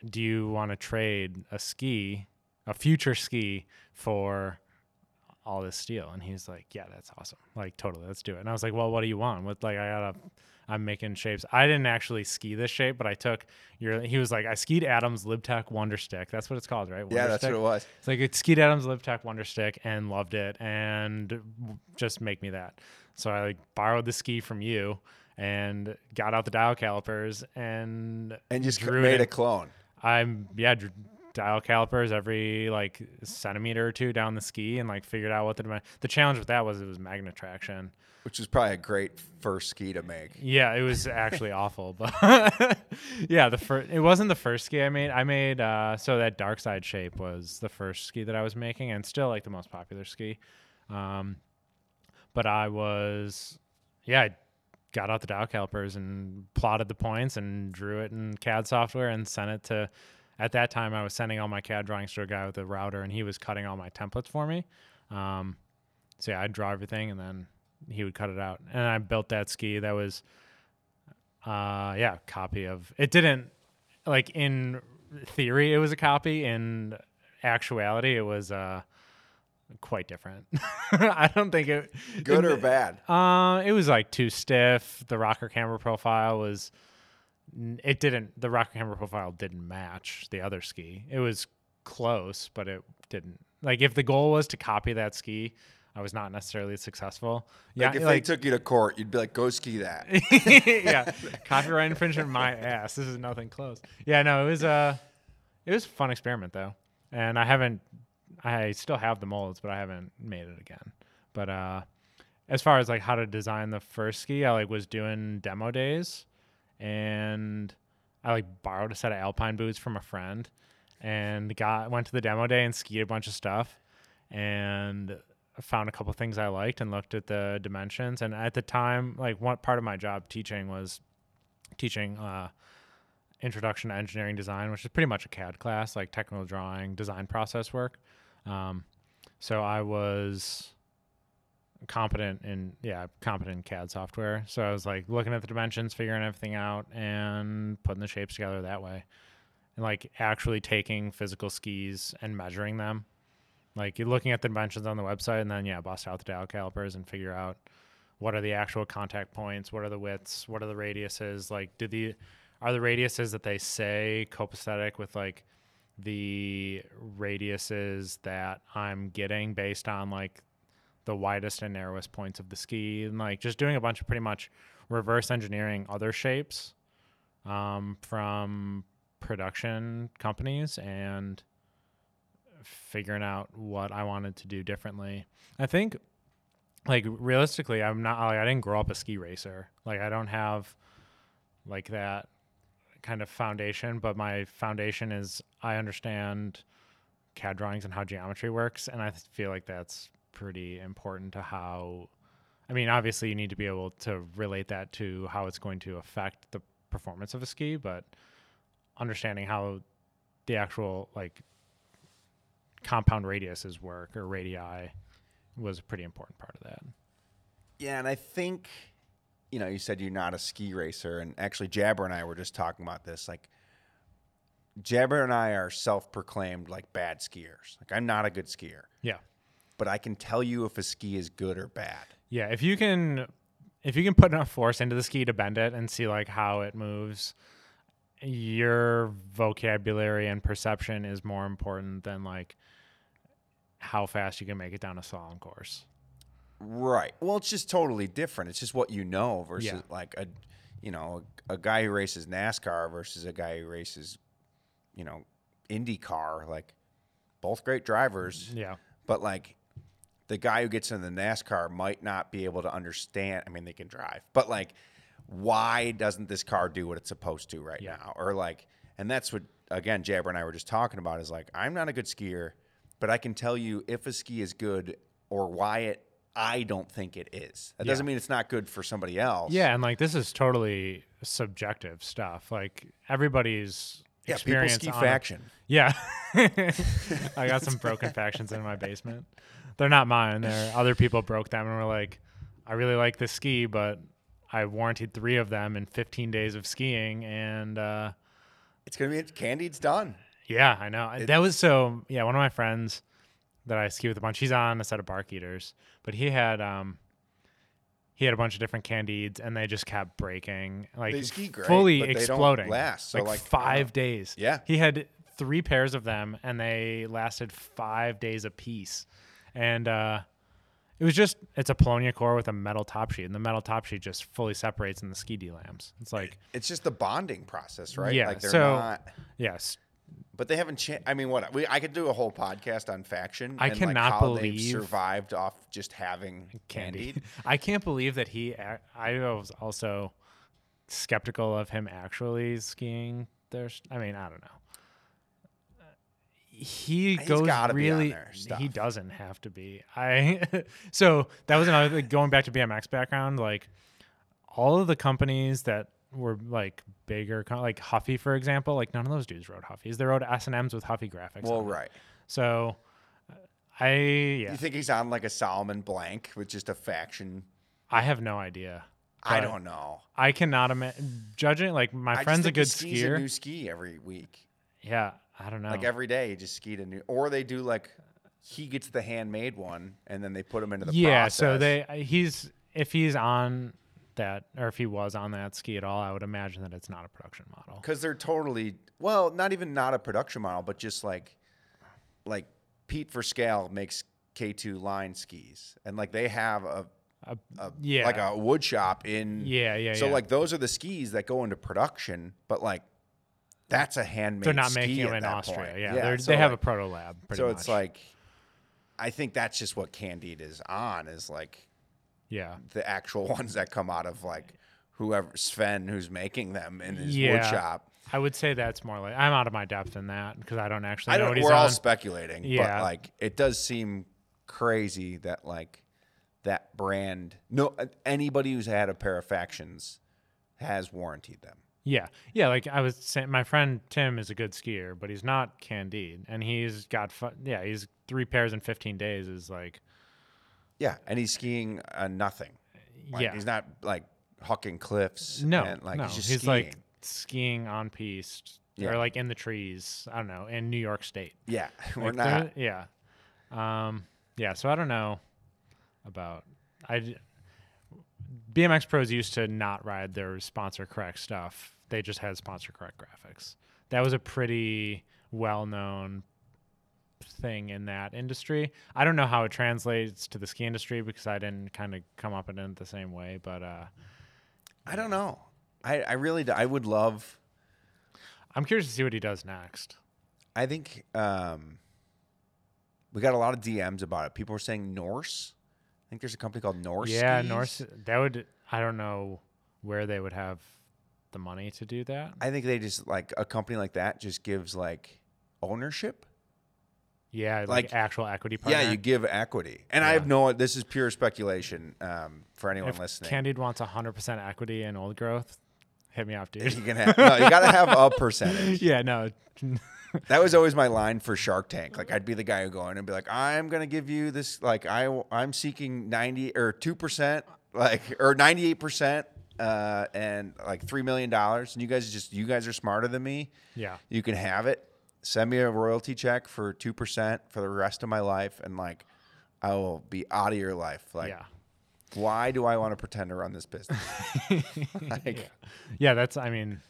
Do you want to trade a ski, a future ski, for all this steel? And he's like yeah that's awesome. Like totally let's do it. And i was like well what do you want? With like i gotta i'm making shapes. I didn't actually ski this shape but i took your he was like i skied adam's Lib Tech Wunderstick. That's what it's called right? Yeah, that's Stick? what it was. it's like it skied adam's Lib Tech Wunderstick and loved it and just make me that so i like borrowed the ski from you and got out the dial calipers and And just drew made it a clone. I'm yeah dial calipers every like centimeter or two down the ski and like figured out what the the challenge with that was it was Magne-Traction. Which was probably a great first ski to make. Yeah, it was actually awful, but yeah, the first it wasn't the first ski I made. I made uh, so that dark side shape was the first ski that I was making and still like the most popular ski. Um, but I was yeah, I got out the dial calipers and plotted the points and drew it in CAD software and sent it to. At that time, I was sending all my CAD drawings to a guy with a router, and he was cutting all my templates for me. Um, so yeah, I'd draw everything, and then he would cut it out. And I built that ski that was, uh, yeah, copy of. It didn't like in theory it was a copy. In actuality, it was uh quite different. I don't think it Good or bad? uh, it was like too stiff. The rocker camber profile was. It didn't. The rocker camber profile didn't match the other ski. It was close, but it didn't. Like if the goal was to copy that ski, I was not necessarily successful. Yeah, Like if they took you to court, you'd be like, "Go ski that." yeah, copyright infringement, my ass. This is nothing close. Yeah, no, it was a, it was a fun experiment though, and I haven't, I still have the molds, but I haven't made it again. But uh, as far as like how to design the first ski, I like was doing demo days, and I like borrowed a set of alpine boots from a friend, and got went to the demo day and skied a bunch of stuff, and found a couple things I liked and looked at the dimensions. And at the time, like one part of my job teaching was teaching uh, introduction to engineering design, which is pretty much a CAD class, like technical drawing, design process work. Um, so I was competent in yeah competent CAD software. So I was like looking at the dimensions, figuring everything out, and putting the shapes together that way, and like actually taking physical skis and measuring them. Like you're looking at the dimensions on the website, and then yeah, bust out the dial calipers and figure out what are the actual contact points, what are the widths, what are the radiuses. Like, do the are the radiuses that they say copacetic with like the radiuses that I'm getting based on like the widest and narrowest points of the ski, and like just doing a bunch of pretty much reverse engineering other shapes um, from production companies and figuring out what I wanted to do differently. I think like realistically, I'm not like I didn't grow up a ski racer. Like I don't have like that kind of foundation, but my foundation is I understand CAD drawings and how geometry works, and I feel like that's pretty important to how. I mean, obviously, you need to be able to relate that to how it's going to affect the performance of a ski, but understanding how the actual like compound radiuses work or radii was a pretty important part of that. Yeah, and I think, you know, you said you're not a ski racer, and actually, Jabber and I were just talking about this. Like, Jabber and I are self-proclaimed like bad skiers. Like, I'm not a good skier, Yeah. but I can tell you if a ski is good or bad. Yeah, if you can if you can put enough force into the ski to bend it and see like how it moves, your vocabulary and perception is more important than like how fast you can make it down a slalom course. Right. Well, it's just totally different. It's just what you know versus Yeah. like a, you know, a, a guy who races NASCAR versus a guy who races, you know, IndyCar. Like, both great drivers, mm, Yeah. but like, the guy who gets in the NASCAR might not be able to understand. I mean, they can drive, but like, why doesn't this car do what it's supposed to right Yeah. now? Or like, and that's what again Jabber and I were just talking about is like, I'm not a good skier, but I can tell you if a ski is good or why it. I don't think it is. That Yeah. doesn't mean it's not good for somebody else. Yeah, and like this is totally subjective stuff. Like everybody's yeah. People experience ski on a- faction. Yeah. I got some broken factions in my basement. They're not mine. They're other people broke them and were like, I really like this ski, but I warranted three of them in 15 days of skiing. And uh, It's gonna be Candide's done. yeah, I know. that was so, yeah, one of my friends that I ski with a bunch, he's on a set of bark eaters, but he had, um, he had a bunch of different Candides and they just kept breaking, like They ski great, fully but they don't exploding. last. So, like, like, five know. days. Yeah. He had three pairs of them and they lasted five days apiece. And uh, it was just, it's a Paulownia core with a metal top sheet. And the metal top sheet just fully separates in the ski delams. It's like, It's just the bonding process, right? Yeah, Like they're so- not. yes. But they haven't changed. I mean, what we, I could do a whole podcast on faction. I and cannot like how believe- survived off just having Candy. candy. I can't believe that he, I was also skeptical of him actually skiing there. I mean, I don't know. He He's goes gotta be on really. He doesn't have to be. I so that was another thing, going back to BMX background. Like all of the companies that were like bigger, co- like Huffy for example. Like none of those dudes rode Huffies. They rode S and M's with Huffy graphics. Well, right. So uh, I yeah, You think he's on like a Salomon blank with just a faction? I have no idea. I don't know. I cannot imagine judging. Like my I friend's a good skier. A new ski every week. yeah, I don't know. Like every day, he just skied a new. Or they do like he gets the handmade one, and then they put him into the yeah, process. so they he's if he's on that or if he was on that ski at all, I would imagine that it's not a production model. because they're totally well, not even not a production model, but just like like Pete for scale makes K two line skis, and like they have a, Uh, a yeah, like a wood shop in yeah, yeah. So yeah. like those are the skis that go into production, but like that's a handmade. they're not making them in Austria. point. Yeah, they're, so they have like- a proto lab. Pretty So much. it's like, I think that's just what Candide is on is like yeah, the actual ones that come out of like whoever Sven who's making them in his Yeah. wood shop. I would say that's more like I'm out of my depth in that because I don't actually I know don't. what he's We're all speculating, Yeah. but like it does seem crazy that like that brand. No, uh, anybody who's had a pair of factions has warranted them. Yeah, yeah. Like I was saying, my friend Tim is a good skier, but he's not Candide, and he's got fu- yeah, he's three pairs in 15 days. Is like Yeah, and he's skiing uh, nothing. Like, yeah, he's not like hucking cliffs. no, and, like no. he's just he's skiing. like skiing on piste Yeah. or like in the trees. I don't know in New York State. yeah, we're Like, not. Yeah, um, yeah. So I don't know about I. BMX pros used to not ride their sponsor correct stuff. They just had sponsor correct graphics. That was a pretty well known thing in that industry. I don't know how it translates to the ski industry because I didn't kind of come up in it the same way, but uh, I don't know. I, I really do. I would love. I'm curious to see what he does next. I think um, we got a lot of DMs about it. People are saying Norse. I think there's a company called Norse. yeah, Skis. Norse. That would. I don't know where they would have the money to do that. I think they just like a company like that just gives like ownership. Yeah, like, Like- actual equity partner. Yeah, you give equity, and I have no. This is pure speculation um, for anyone if listening. Candide wants 100% equity in old growth, hit me up, dude. you can have. No, you got to have a percentage. yeah, no. That was always my line for Shark Tank. Like I'd be the guy who go in and be like, "I'm gonna give you this. Like I I'm seeking ninety or two percent, like or ninety eight percent, uh, and like three million dollars. And you guys just you guys are smarter than me. yeah. You can have it. Send me a royalty check for two percent for the rest of my life, and like I will be out of your life. Like, yeah. why do I want to pretend to run this business? like, Yeah, that's I mean,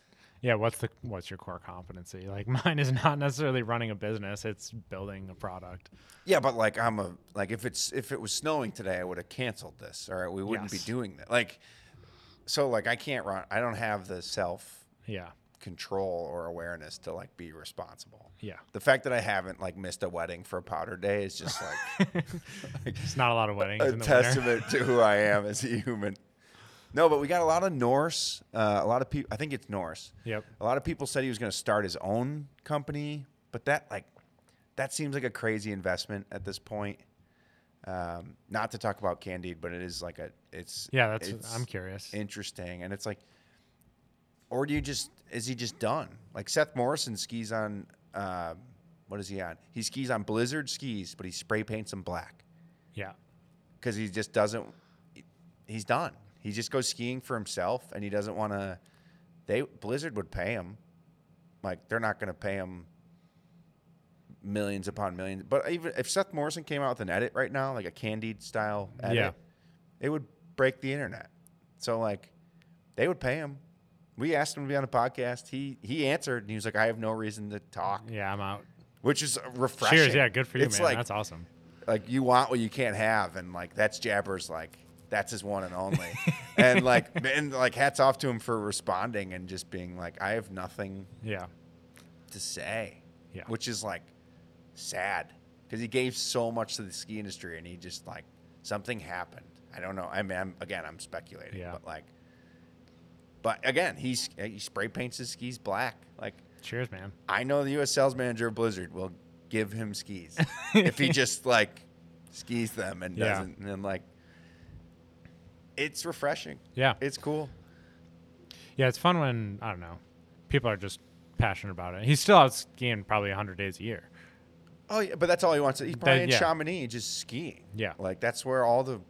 yeah, what's the what's your core competency? Like mine is not necessarily running a business; it's building a product. Yeah, but like I'm a like if it's if it was snowing today, I would have canceled this. All right, we wouldn't Yes. be doing that. Like, so like I can't run. I don't have the self Yeah, control or awareness to like be responsible. yeah. The fact that I haven't like missed a wedding for a powder day is just like It's not a lot of weddings a in the winter. testament to who I am as a human. No, but we got a lot of Norse. Uh, a lot of people. I think it's Norse. Yep. A lot of people said he was going to start his own company, but that like that seems like a crazy investment at this point. Um, not to talk about Candide, but it is like a it's Yeah, that's. it's I'm curious. interesting, and it's like, or do you just is he just done? Like Seth Morrison skis on uh, what is he on? He skis on Blizzard skis, but he spray paints them black yeah, because he just doesn't. He's done. He just goes skiing for himself, and he doesn't want to. They Blizzard would pay him, like they're not going to pay him millions upon millions. But even if Seth Morrison came out with an edit right now, like a Candide style edit, Yeah. it would break the internet. So like, they would pay him. We asked him to be on a podcast. He he answered, and he was like, "I have no reason to talk," yeah. I'm out. which is refreshing. Cheers. Yeah, good for you, It's man. like that's awesome. like you want what you can't have and like that's jabber's like that's his one and only and like and like hats off to him for responding and just being like i have nothing Yeah, to say Yeah. which is like sad because he gave so much to the ski industry and he just like something happened i don't know i mean I'm, again i'm speculating Yeah. but like but again he's he spray paints his skis black like cheers, man. I know the U.S. sales manager of Blizzard will give him skis if he just like skis them and Yeah. doesn't. And like, it's refreshing. Yeah, It's cool. yeah. It's fun when I don't know, people are just passionate about it. He's still out skiing probably 100 days a year. Oh yeah, but that's all he wants. He's probably That- in yeah. Chamonix just skiing. Yeah. like that's where all the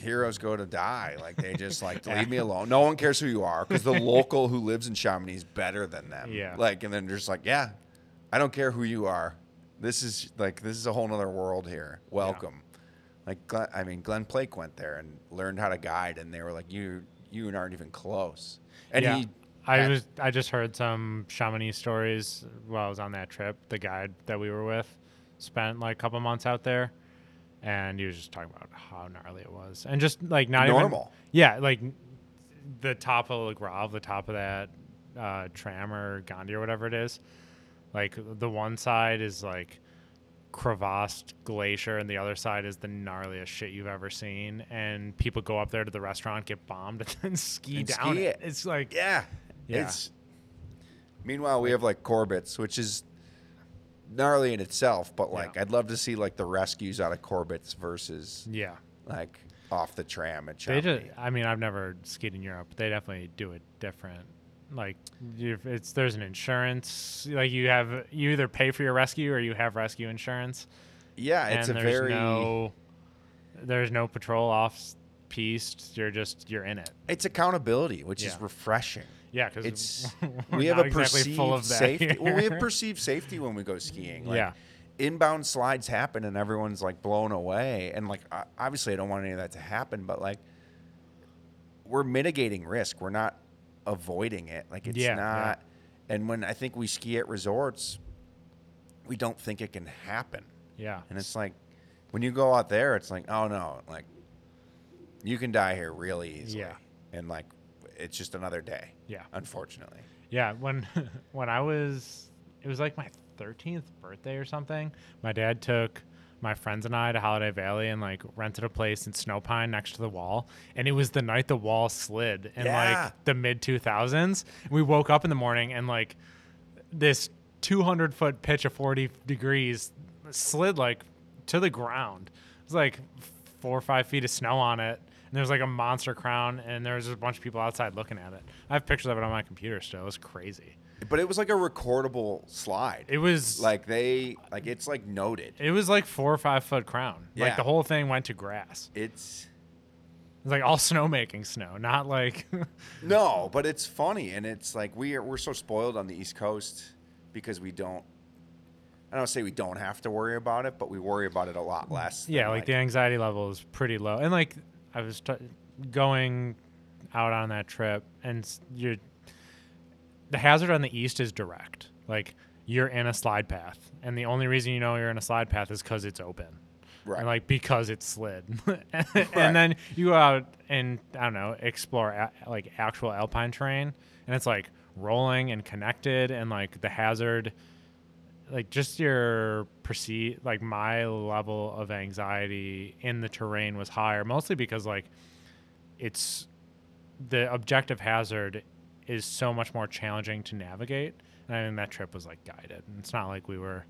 heroes go to die. Like they just like leave me alone. No one cares who you are because the local who lives in Chamonix is better than them. Yeah. like and then they're just like, yeah, I don't care who you are. This is like this is a whole nother world here. Welcome. Like Glenn, I mean, Glen Plake went there and learned how to guide, and they were like, you you aren't even close. And yeah. he, I was I just heard some Chamonix stories while I was on that trip. The guide that we were with spent like a couple months out there, and he was just talking about how gnarly it was, and just like not Normal. Even, yeah, like the top of the Grav, the top of that uh, tram or Gandhi or whatever it is. Like the one side is like crevassed glacier, and the other side is the gnarliest shit you've ever seen. And people go up there to the restaurant, get bombed, and then ski And down ski it. it. It's like Yeah. Yeah. It's meanwhile we have like Corbett's, which is gnarly in itself, but like Yeah. I'd love to see like the rescues out of Corbett's versus yeah. like off the tram at They just, I mean, I've never skied in Europe. But they definitely do it different. Like, if it's there's an insurance. Like you have, you either pay for your rescue or you have rescue insurance. yeah, it's and a there's very no, there's no patrol off piste. You're just you're in it. it's accountability, which is refreshing. Yeah, because It's we have a exactly perceived safety. Well, we have perceived safety when we go skiing. Like, Yeah. Inbound slides happen and everyone's like blown away, and like obviously I don't want any of that to happen, but like we're mitigating risk. We're not avoiding it. Like it's Yeah, yeah. not. And when I think we ski at resorts, we don't think it can happen. yeah, And it's like when you go out there, it's like, oh no, like you can die here really easily. Yeah. And like it's just another day. Yeah. Unfortunately. Yeah, when when I was it was like my 13th birthday or something. My dad took my friends and I to Holiday Valley and like rented a place in Snow Pine next to the wall. And it was the night the wall slid in Yeah. like the mid 2000s. We woke up in the morning and like this 200 foot pitch of 40 degrees slid like to the ground. It was like four or five feet of snow on it. And there was like a monster crown, and there was just a bunch of people outside looking at it. I have pictures of it on my computer still. It was crazy. But it was like a recordable slide. It was like like they like it's like noted. it was like four or five foot crown. Yeah. Like the whole thing went to grass. It's It was like all snowmaking snow, not like no, but it's funny and it's like we are we're so spoiled on the East Coast because we don't I don't say we don't have to worry about it, but we worry about it a lot less. yeah, like, the anxiety level is pretty low. And like I was t- going out on that trip, and you're the hazard on the east is direct. Like you're in a slide path, and the only reason you know you're in a slide path is because it's open. Right. And like because it's slid, and then you go out and I don't know explore a, like actual alpine terrain, and it's like rolling and connected, and like the hazard, like just your perceive like my level of anxiety in the terrain was higher, mostly because like it's the objective hazard is so much more challenging to navigate, and I think that trip was like guided, and it's not like we were.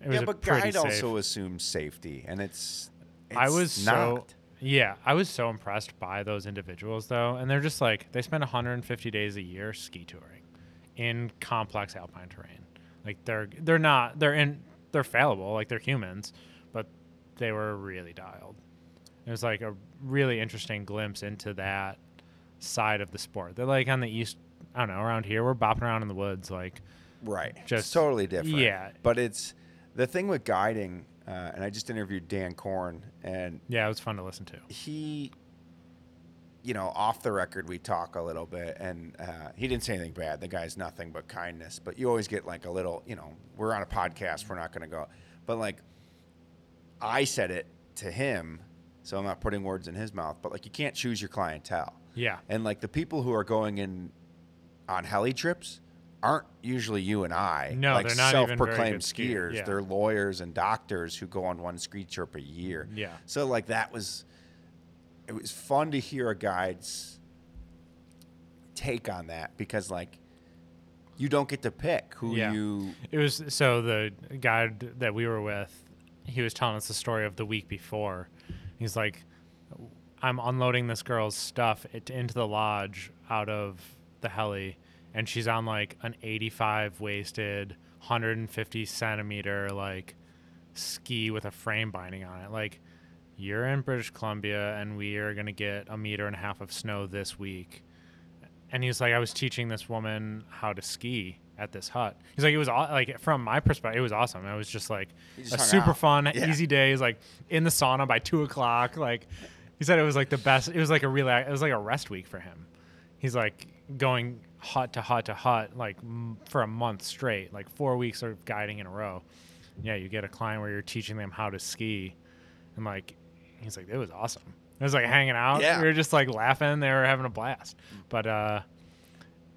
It yeah, a but guide safe- also assumes safety, and it's. I was not. so yeah, I was so impressed by those individuals though, and they're just like they spend 150 days a year ski touring in complex alpine terrain. Like they're they're not they're in they're fallible, like they're humans, but they were really dialed. It was like a really interesting glimpse into that side of the sport. They're like on the east, I don't know, around here we're bopping around in the woods like Right. Just Just- totally different. yeah. But it's the thing with guiding, uh, and I just interviewed Dan Korn, and yeah, it was fun to listen to. he, you know, off the record, we talk a little bit, and uh, he didn't say anything bad. The guy's nothing but kindness. But you always get like a little, you know, we're on a podcast, we're not going to go. But like, I said it to him, so I'm not putting words in his mouth, but like, you can't choose your clientele. Yeah. And like the people who are going in on heli trips aren't usually you and I. No, like they're not even very self-proclaimed skiers, skiers. yeah. They're lawyers and doctors who go on one ski trip a year. Yeah. So like that was, it was fun to hear a guide's take on that because like, you don't get to pick who Yeah. you. It was so the guide that we were with, he was telling us the story of the week before. He's like, I'm unloading this girl's stuff into the lodge out of the heli, and she's on like an 85 waisted, 150 centimeter like ski with a frame binding on it. Like, you're in British Columbia, and we are gonna get a meter and a half of snow this week and he's like, I was teaching this woman how to ski at this hut. He's like, it was aw- like from my perspective, it was awesome. It was just like just a super out. fun, Yeah. easy day. He's like in the sauna by two o'clock. Like he said, it was like the best. It was like a relax. It was like a rest week for him. He's like going hut to hut to hut like m- for a month straight, like four weeks of guiding in a row. Yeah, you get a client where you're teaching them how to ski, and like he's like, it was awesome. It was like hanging out. Yeah. We were just like laughing. They were having a blast. But uh,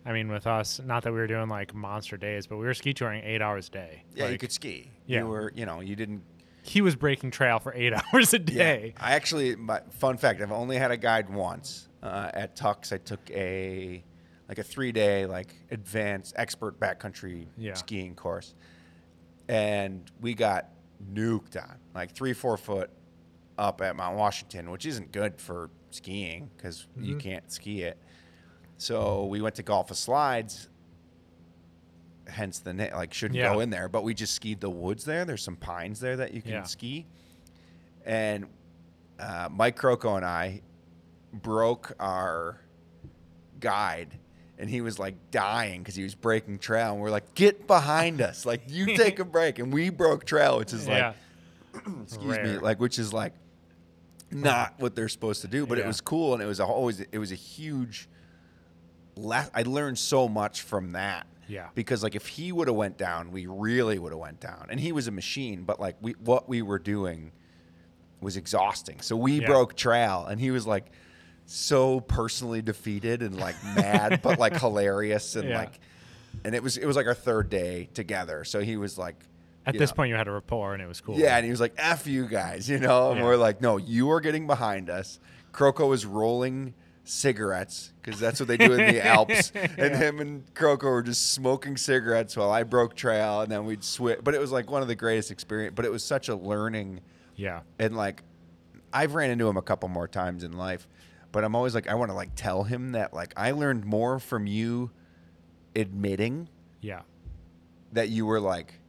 I mean, with us, not that we were doing like monster days, but we were ski touring eight hours a day. Yeah, you could ski. yeah. You were, you know, you didn't He was breaking trail for eight hours a day. I actually, my fun fact, I've only had a guide once. Uh, at Tux, I took a like a three day like advanced expert backcountry Yeah. skiing course, and we got nuked on like three four foot up at Mount Washington, which isn't good for skiing because you Mhm. can't ski it. So we went to Gulf of Slides. Hence the name, like shouldn't Yeah. go in there, but we just skied the woods there. There's some pines there that you can Yeah. ski and uh, Mike Croco and I broke our guide, and he was like dying because he was breaking trail, and we're like, "Get behind us! Like you take a break." And we broke trail, which is yeah. like, excuse me, like which is like not what they're supposed to do, but it was cool, and it was a, always it was a huge. Le- I learned so much from that Yeah. because like if he would have went down, we really would have went down. And he was a machine, but like we what we were doing was exhausting. So we Yeah. broke trail, and he was like so personally defeated and like mad, but like hilarious and Yeah. like, and it was it was like our third day together. So he was like. At this know, point, you had a rapport, and it was cool. yeah, and he was like, "F you guys," you know, and Yeah. we're like, "No, you are getting behind us." Croco was rolling cigarettes because that's what they do in the Alps, and him and Croco were just smoking cigarettes while I broke trail, and then we'd switch. But it was like one of the greatest experience. But it was such a learning, Yeah. and like, I've ran into him a couple more times in life, but I'm always like, I want to like tell him that like I learned more from you admitting Yeah. that you were like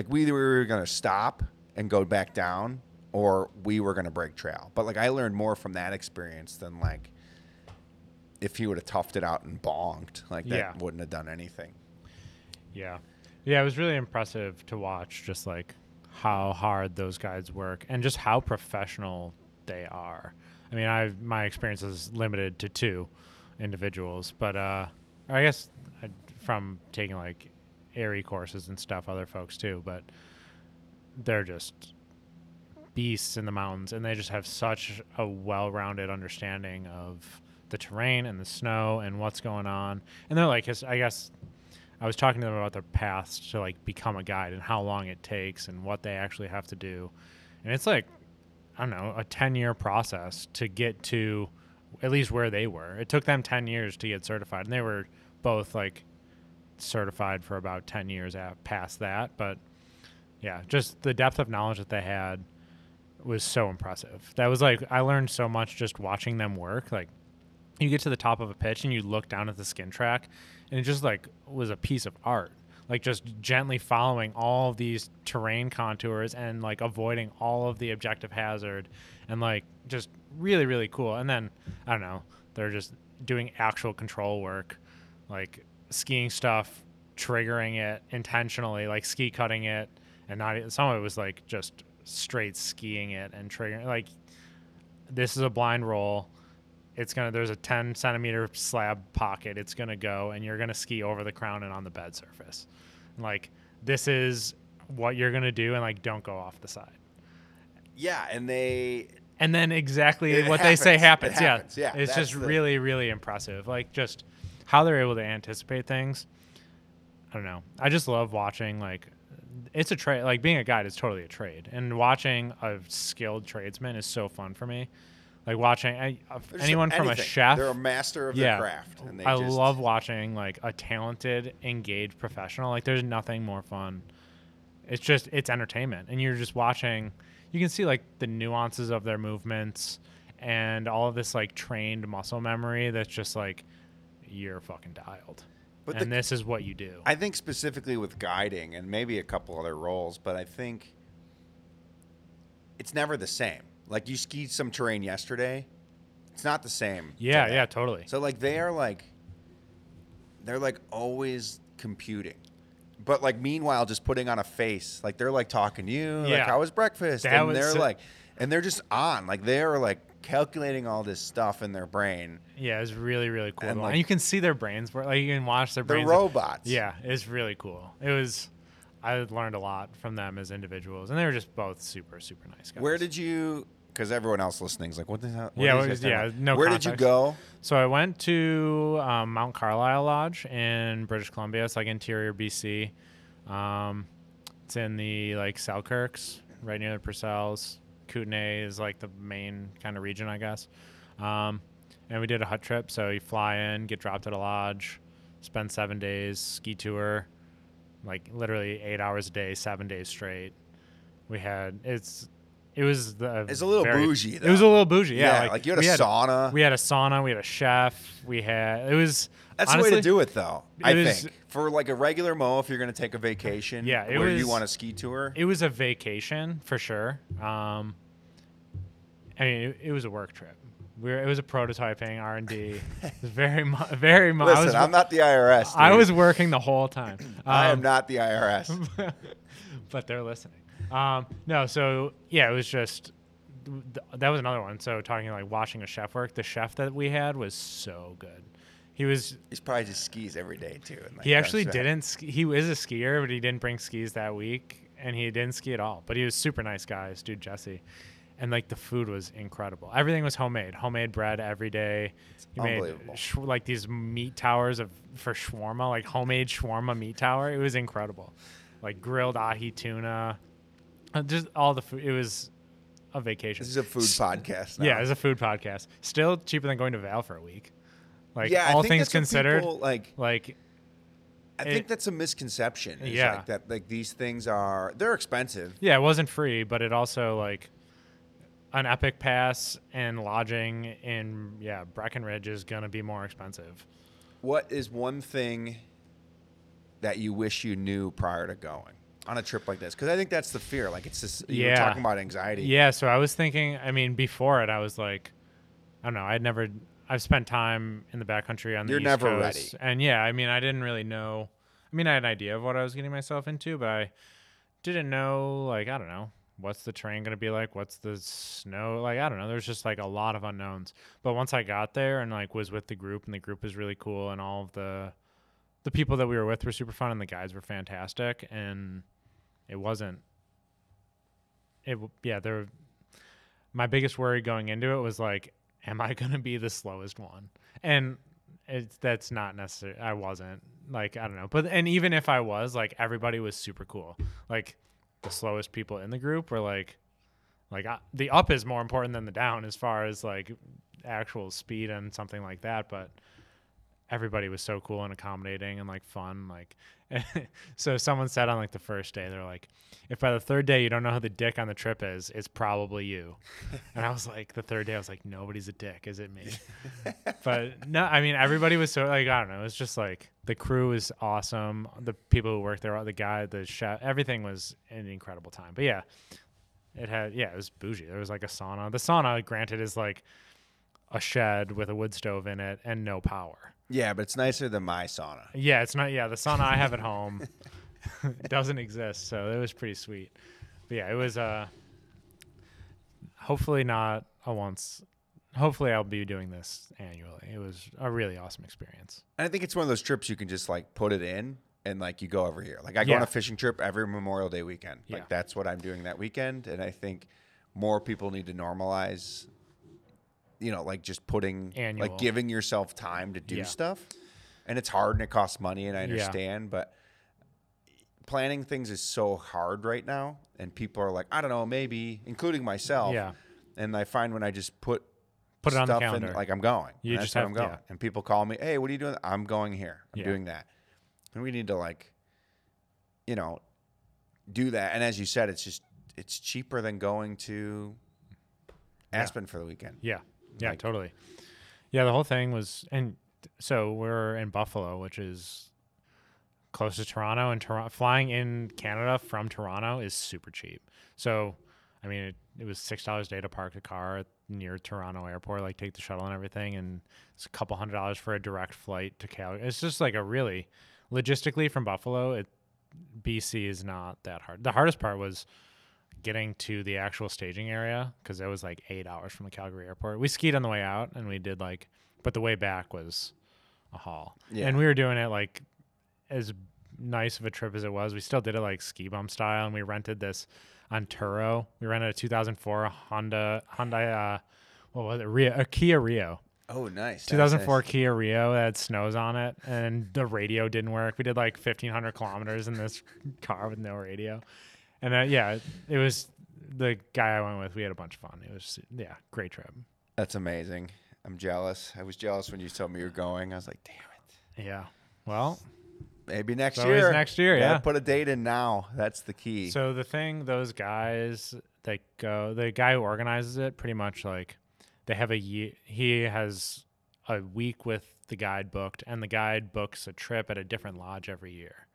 like we either were gonna stop and go back down or we were gonna break trail. But like I learned more from that experience than like if he would have toughed it out and bonked. Like that Yeah. wouldn't have done anything. Yeah. Yeah, it was really impressive to watch just like how hard those guys work and just how professional they are. I mean, I my experience is limited to two individuals, but uh I guess I, from taking like AIARE courses and stuff, other folks too, but they're just beasts in the mountains, and they just have such a well-rounded understanding of the terrain and the snow and what's going on. And they're like, I guess I was talking to them about their paths to like become a guide and how long it takes and what they actually have to do. And it's like, I don't know, a 10 year process to get to at least where they were. It took them 10 years to get certified. And they were both like certified for about 10 years past that. But yeah, just the depth of knowledge that they had was so impressive. That was like, I learned so much just watching them work. Like, you get to the top of a pitch and you look down at the skin track and it just like was a piece of art like just gently following all these terrain contours and like avoiding all of the objective hazard and like just really really cool and then i don't know they're just doing actual control work like skiing stuff triggering it intentionally like ski cutting it and not some of it was like just straight skiing it and triggering like this is a blind roll. It's gonna there's a 10 centimeter slab pocket. It's gonna go and you're gonna ski over the crown and on the bed surface. Like this is what you're gonna do and like don't go off the side. Yeah, and they and then exactly what they say happens. happens, happens, yeah. yeah, it's just the- really really impressive. Like just how they're able to anticipate things i don't know i just love watching like it's a trade like being a guide is totally a trade and watching a skilled tradesman is so fun for me like watching I, uh, anyone from a chef They're a master of yeah, their craft. And they I just, love watching like a talented, engaged professional. Like there's nothing more fun. It's just it's entertainment, and you're just watching. You can see like the nuances of their movements and all of this like trained muscle memory. That's just like you're fucking dialed, But and the- this is what you do. I think specifically with guiding and maybe a couple other roles, but I think it's never the same. Like you skied some terrain yesterday, it's not the same. yeah, today. yeah, totally. So like they are like they're like always computing. But like meanwhile just putting on a face. Like they're like talking to you, like Yeah. how was breakfast? That and was they're so- like and they're just on. Like they're like calculating all this stuff in their brain. Yeah, it's really really cool. And, like- and you can see their brains work. Like you can watch their brains. They're robots. Yeah, it's really cool. It was. I learned a lot from them as individuals, and they were just both super super nice guys. Where did you because everyone else listening is like, what the hell? what Yeah, are what these is- guys talking yeah, no Where did you go? So I went to um, Mount Carlyle Lodge in British Columbia. It's like interior BC. Um, it's in the like Selkirks, right near the Purcells. Kootenay is like the main kind of region, I guess. Um, and we did a hut trip. So you fly in, get dropped at a lodge, spend seven days, ski tour, like literally eight hours a day, seven days straight. We had it's. It was the. It's a little very- bougie, It was a little bougie, yeah. like, you had a sauna. we had a sauna. We had a chef. We had it was. That's honestly, the way to do it, though. I was- think for like a regular mo, if you're going to take a vacation, Yeah, it where you want a ski tour. It was a vacation for sure. Um, I mean, it, it was a work trip. We were, it was a prototyping R and D. Very, mu- very. Mu- I Listen, was, I'm not the IRS. I was working the whole time. I am Um, not the IRS. but they're listening. Um, no, so yeah, it was just th- that was another one. So talking like watching a chef work, the chef that we had was so good. He was He's probably just skis every day too. and, like, he actually didn't. Ski, he was a skier, but he didn't bring skis that week, and he didn't ski at all. But he was super nice guy, this dude Jesse, and like the food was incredible. Everything was homemade, homemade bread every day. He made unbelievable. sh- like these meat towers of for shawarma, like homemade shawarma meat tower. It was incredible, like grilled ahi tuna, uh, just all the food. It was a vacation. This is a food podcast. Now. yeah, it's a food podcast. Still cheaper than going to Vail for a week. Like yeah. I all think things considered, people, like like I it- think that's a misconception. is, Yeah. like, that like these things are they're expensive. Yeah, it wasn't free, but it also like an epic pass and lodging in yeah Breckenridge is gonna be more expensive. What is one thing that you wish you knew prior to going on a trip like this? Because I think that's the fear. Like it's just you were Yeah. talking about anxiety. Yeah, so I was thinking. I mean, before it, I was like, I don't know. I'd never. I've spent time in the backcountry on the You're East never Coast, and yeah, I mean, I didn't really know. I mean, I had an idea of what I was getting myself into, but I didn't know. Like, I don't know what's the terrain going to be like? What's the snow like? I don't know. There's just like a lot of unknowns. But once I got there and like was with the group, and the group was really cool, and all of the the people that we were with were super fun, and the guides were fantastic, and it wasn't. It yeah. There. My biggest worry going into it was like, am I going to be the slowest one? And it's that's not necessary. I wasn't like I don't know, but and even if I was, like everybody was super cool. Like the slowest people in the group were like, like uh, the up is more important than the down as far as like actual speed and something like that. But everybody was so cool and accommodating and like fun. Like, so someone said on like the first day, they're like, if by the third day you don't know who the dick on the trip is, it's probably you. and I was like, the third day, I was like, nobody's a dick. Is it me? but no, I mean, everybody was so like, I don't know. It was just like the crew was awesome. The people who worked there, the guy, the chef, everything was an incredible time. But yeah, it had, yeah, it was bougie. There was like a sauna. The sauna, granted, is like a shed with a wood stove in it and no power. Yeah, but it's nicer than my sauna. Yeah, it's not. Yeah, the sauna I have at home doesn't exist, so it was pretty sweet. But yeah, it was. Uh, hopefully not a once. Hopefully, I'll be doing this annually. It was a really awesome experience. And I think it's one of those trips you can just like put it in and like you go every year. Like I go on a fishing trip every Memorial Day weekend. Yeah. Like that's what I'm doing that weekend. And I think more people need to normalize, you know, like just putting Annual. like giving yourself time to do Yeah. stuff. And it's hard and it costs money and I Yeah. understand, but planning things is so hard right now. And people are like, I don't know, maybe, including myself. Yeah. And I find when I just put Put it on the stuff in, calendar. like I'm going. You And just have- I'm going. yeah. And people call me, "Hey, what are you doing?" I'm going here. I'm Yeah. doing that. And we need to like, you know, do that. And as you said, it's just it's cheaper than going to Aspen for the weekend. Yeah. Yeah, Like- totally. Yeah, the whole thing was and so we're in Buffalo, which is close to Toronto and Toronto flying in Canada from Toronto is super cheap. So, I mean, it, it was $6 a day to park the car near Toronto airport, like take the shuttle and everything and it's a couple hundred dollars for a direct flight to Calgary. It's just like a really logistically from Buffalo, it BC is not that hard. The hardest part was getting to the actual staging area because it was like eight hours from the Calgary airport. We skied on the way out and we did like, but the way back was a haul. Yeah. And we were doing it like as nice of a trip as it was. We still did it like ski bum style and we rented this on Turo. We rented a 2004 Honda, Hyundai, uh, what was it? Rio, a Kia Rio. Oh, nice. Nice, 2004 nice. Kia Rio that had snows on it, and the radio didn't work. We did like 1,500 kilometers in this car with no radio, and uh, yeah, it was the guy I went with. We had a bunch of fun. It was yeah, great trip. That's amazing. I'm jealous. I was jealous when you told me you're going. I was like, damn it. Yeah. Well, Maybe next year. next year, yeah. Put a date in now. That's the key. so the thing, those guys that go, the guy who organizes it, pretty much like they have a year. He has a week with the guide booked, and the guide books a trip at a different lodge every year.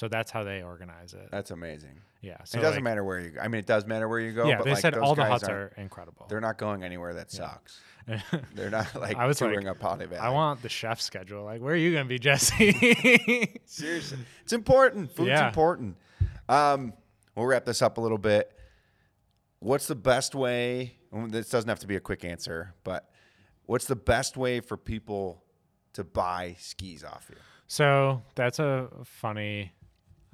So that's how they organize it. That's amazing. Yeah. So it doesn't like- matter where you go. I mean, it does matter where you go. yeah, but they like said all the huts aren't- incredible. They're not going anywhere that sucks. They're not like I was touring like, up Potty Valley. I want the chef schedule. Like, where are you gonna be, Jesse? Seriously, it's important. Food's Yeah. important. Um, we'll wrap this up a little bit. What's the best way? This doesn't have to be a quick answer, but what's the best way for people to buy skis off you? so that's a funny.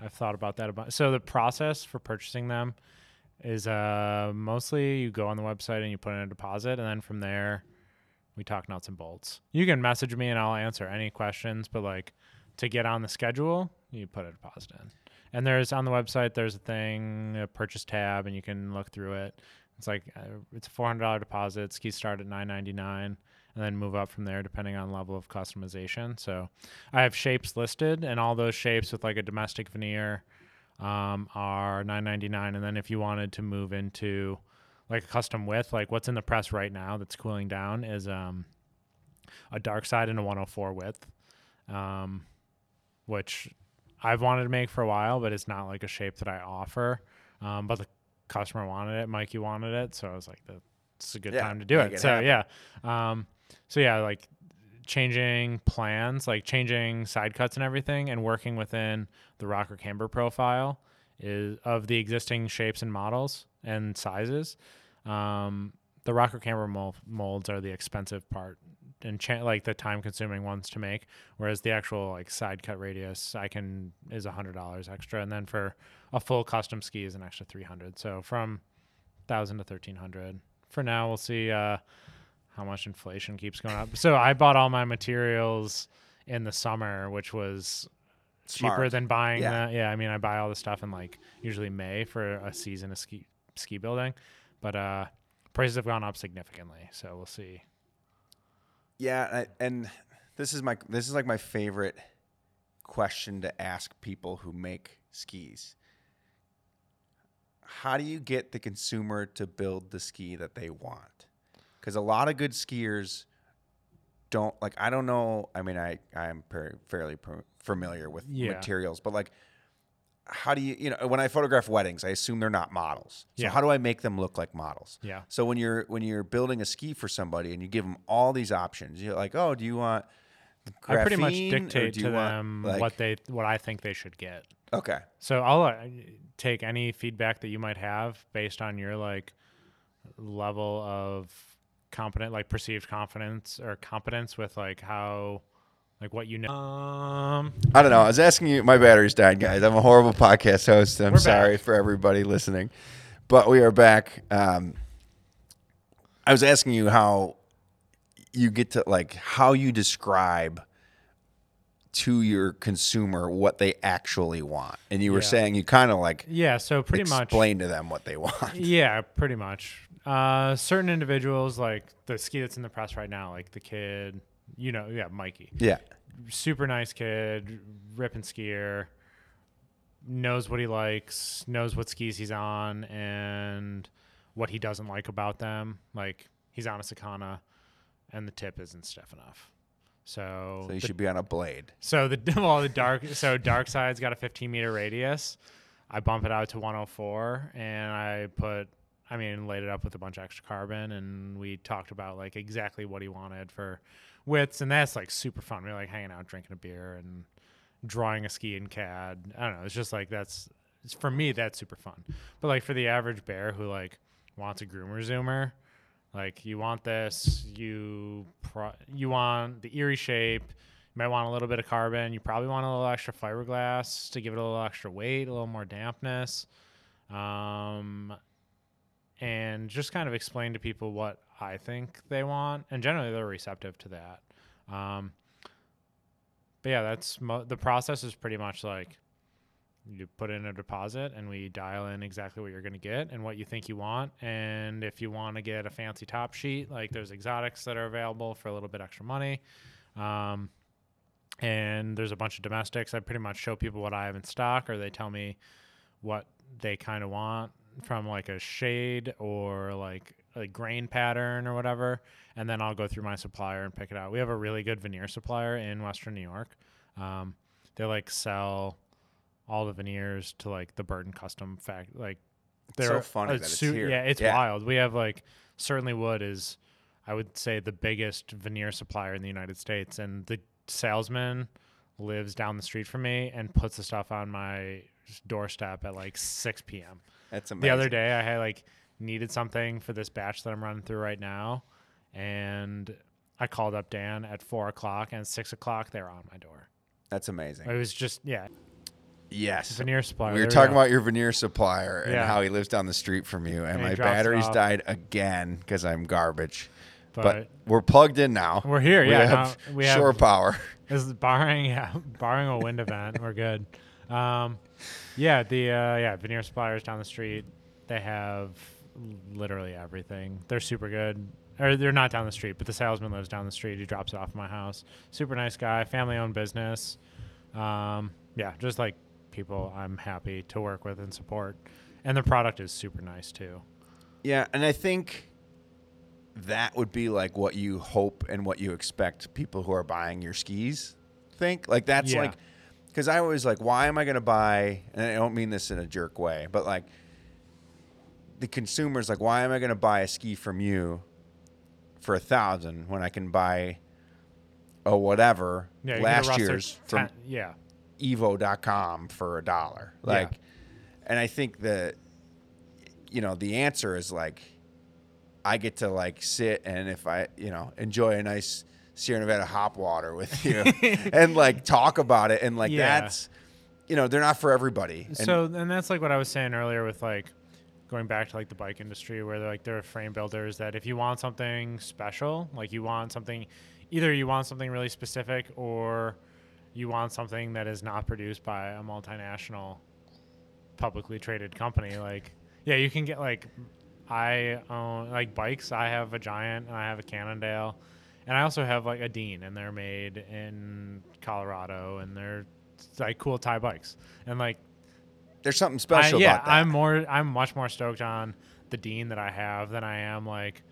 I've thought about that about. So the process for purchasing them is uh mostly you go on the website and you put in a deposit, and then from there we talk nuts and bolts. You can message me and I'll answer any questions, but like to get on the schedule, you put a deposit in. And there's on the website there's a thing, a purchase tab, and you can look through it. It's like uh, it's a four hundred dollar deposit. Skis start at nine ninety nine, and then move up from there depending on level of customization. So I have shapes listed, and all those shapes with like a domestic veneer um, are nine ninety nine. And then if you wanted to move into like a custom width, like what's in the press right now that's cooling down is um, a dark side and a 104 width, um, which I've wanted to make for a while, but it's not like a shape that I offer. Um, but the customer wanted it, Mikey wanted it, so I was like, "That's a good Yeah, time to do it." it so happen. yeah, um, so yeah, like changing plans, like changing side cuts and everything, and working within the rocker camber profile is of the existing shapes and models, and sizes. Um, the rocker camber mol- molds are the expensive part and cha- like the time consuming ones to make, whereas the actual like side cut radius I can is a hundred dollars extra, and then for a full custom ski is an extra three hundred. So from thousand to thirteen hundred. For now, we'll see uh, how much inflation keeps going up. So I bought all my materials in the summer, which was cheaper than buying. Yeah. Yeah. yeah, I mean, I buy all the stuff in like usually May for a season of ski ski building, but uh, prices have gone up significantly. So we'll see. Yeah, I, and this is my this is like my favorite question to ask people who make skis. How do you get the consumer to build the ski that they want? Because a lot of good skiers don't like. I don't know. I mean, I I am per, fairly per, familiar with Yeah. materials, but like, how do you you know when I photograph weddings, I assume they're not models. So Yeah. how do I make them look like models? Yeah. So when you're when you're building a ski for somebody and you give them all these options, you're like, oh, do you want? I pretty much dictate to want, them like- what they what I think they should get. Okay. So I'll uh, take any feedback that you might have based on your like level of competent, like perceived confidence or competence with like how, like what you know. Um, I don't know. I was asking you. My battery's died, guys. I'm a horrible podcast host. I'm sorry back. for everybody listening, but we are back. Um, I was asking you how you get to like how you describe to your consumer what they actually want, and you were Yeah. saying you kind of like yeah. So pretty much. explain to them what they want. Yeah, pretty much. Uh, certain individuals, like the ski that's in the press right now, like the kid, you know, yeah, Mikey, Yeah. super nice kid, ripping skier, knows what he likes, knows what skis he's on, and what he doesn't like about them. Like he's on a Sakana, and the tip isn't stiff enough. So, So you the should be on a blade. so the well, the dark so dark side's got a 15 meter radius. I bump it out to 104, and I put, I mean, laid it up with a bunch of extra carbon, and we talked about like exactly what he wanted for widths, and that's like super fun. We are like hanging out, drinking a beer, and drawing a ski in CAD. I don't know. It's just like that's it's, for me that's super fun. But like for the average bear who like wants a groomer zoomer, like you want this, you pro- you want the Erie shape. You might want a little bit of carbon. You probably want a little extra fiberglass to give it a little extra weight, a little more dampness, um, and just kind of explain to people what I think they want. And generally, they're receptive to that. Um, but yeah, that's mo- the process is pretty much like you put in a deposit and we dial in exactly what you're going to get and what you think you want. And if you want to get a fancy top sheet, like there's exotics that are available for a little bit extra money. Um, and there's a bunch of domestics. I pretty much show people what I have in stock, or they tell me what they kind of want from like a shade or like a grain pattern or whatever. And then I'll go through my supplier and pick it out. We have a really good veneer supplier in Western New York. Um, they like sell all the veneers to like the Burton Custom fact. Like they're so funny that it's su- here. Yeah, it's Yeah. wild. We have like certainly wood is, I would say, the biggest veneer supplier in the United States, and the salesman lives down the street from me and puts the stuff on my doorstep at like 6 p.m. That's amazing. The other day, I had like needed something for this batch that I'm running through right now, and I called up Dan at four o'clock, and at six o'clock they're on my door. That's amazing. It was just yeah, Yes. veneer supplier. We were there talking go. about your veneer supplier and Yeah. how he lives down the street from you, and, And he my drops it batteries off. died again because I'm garbage. But, but, we're plugged in now. we're here. We yeah, have now we have shore power. This is barring yeah, barring a wind event, we're good. Um, yeah, the uh, yeah veneer suppliers down the street, they have literally everything. They're super good. Or they're not down the street, but the salesman lives down the street. He drops it off at my house. Super nice guy, family owned business. Um, yeah, just like people I'm happy to work with and support. And the product is super nice too. Yeah, and I think that would be like what you hope and what you expect people who are buying your skis think. Like that's Yeah. like because I was like, why am I going to buy? And I don't mean this in a jerk way, but like the consumer's like, why am I going to buy a ski from you for a thousand when I can buy a whatever Yeah, you get a last year's from 10 yeah. evo.com for a dollar. Yeah. Like, and I think that, you know, the answer is like, I get to like sit and if I, you know, enjoy a nice Sierra Nevada hop water with you and like talk about it and like Yeah. that's, you know, they're not for everybody. And so and that's like what I was saying earlier with like going back to like the bike industry where they're like they're frame builders that if you want something special, like you want something either you want something really specific or you want something that is not produced by a multinational publicly traded company like yeah, you can get like I own like bikes, I have a Giant and I have a Cannondale and I also have like a Dean and they're made in Colorado and they're like cool Ti bikes. And like there's something I, special yeah, about that. I'm more. I'm much more stoked on the Dean that I have than I am like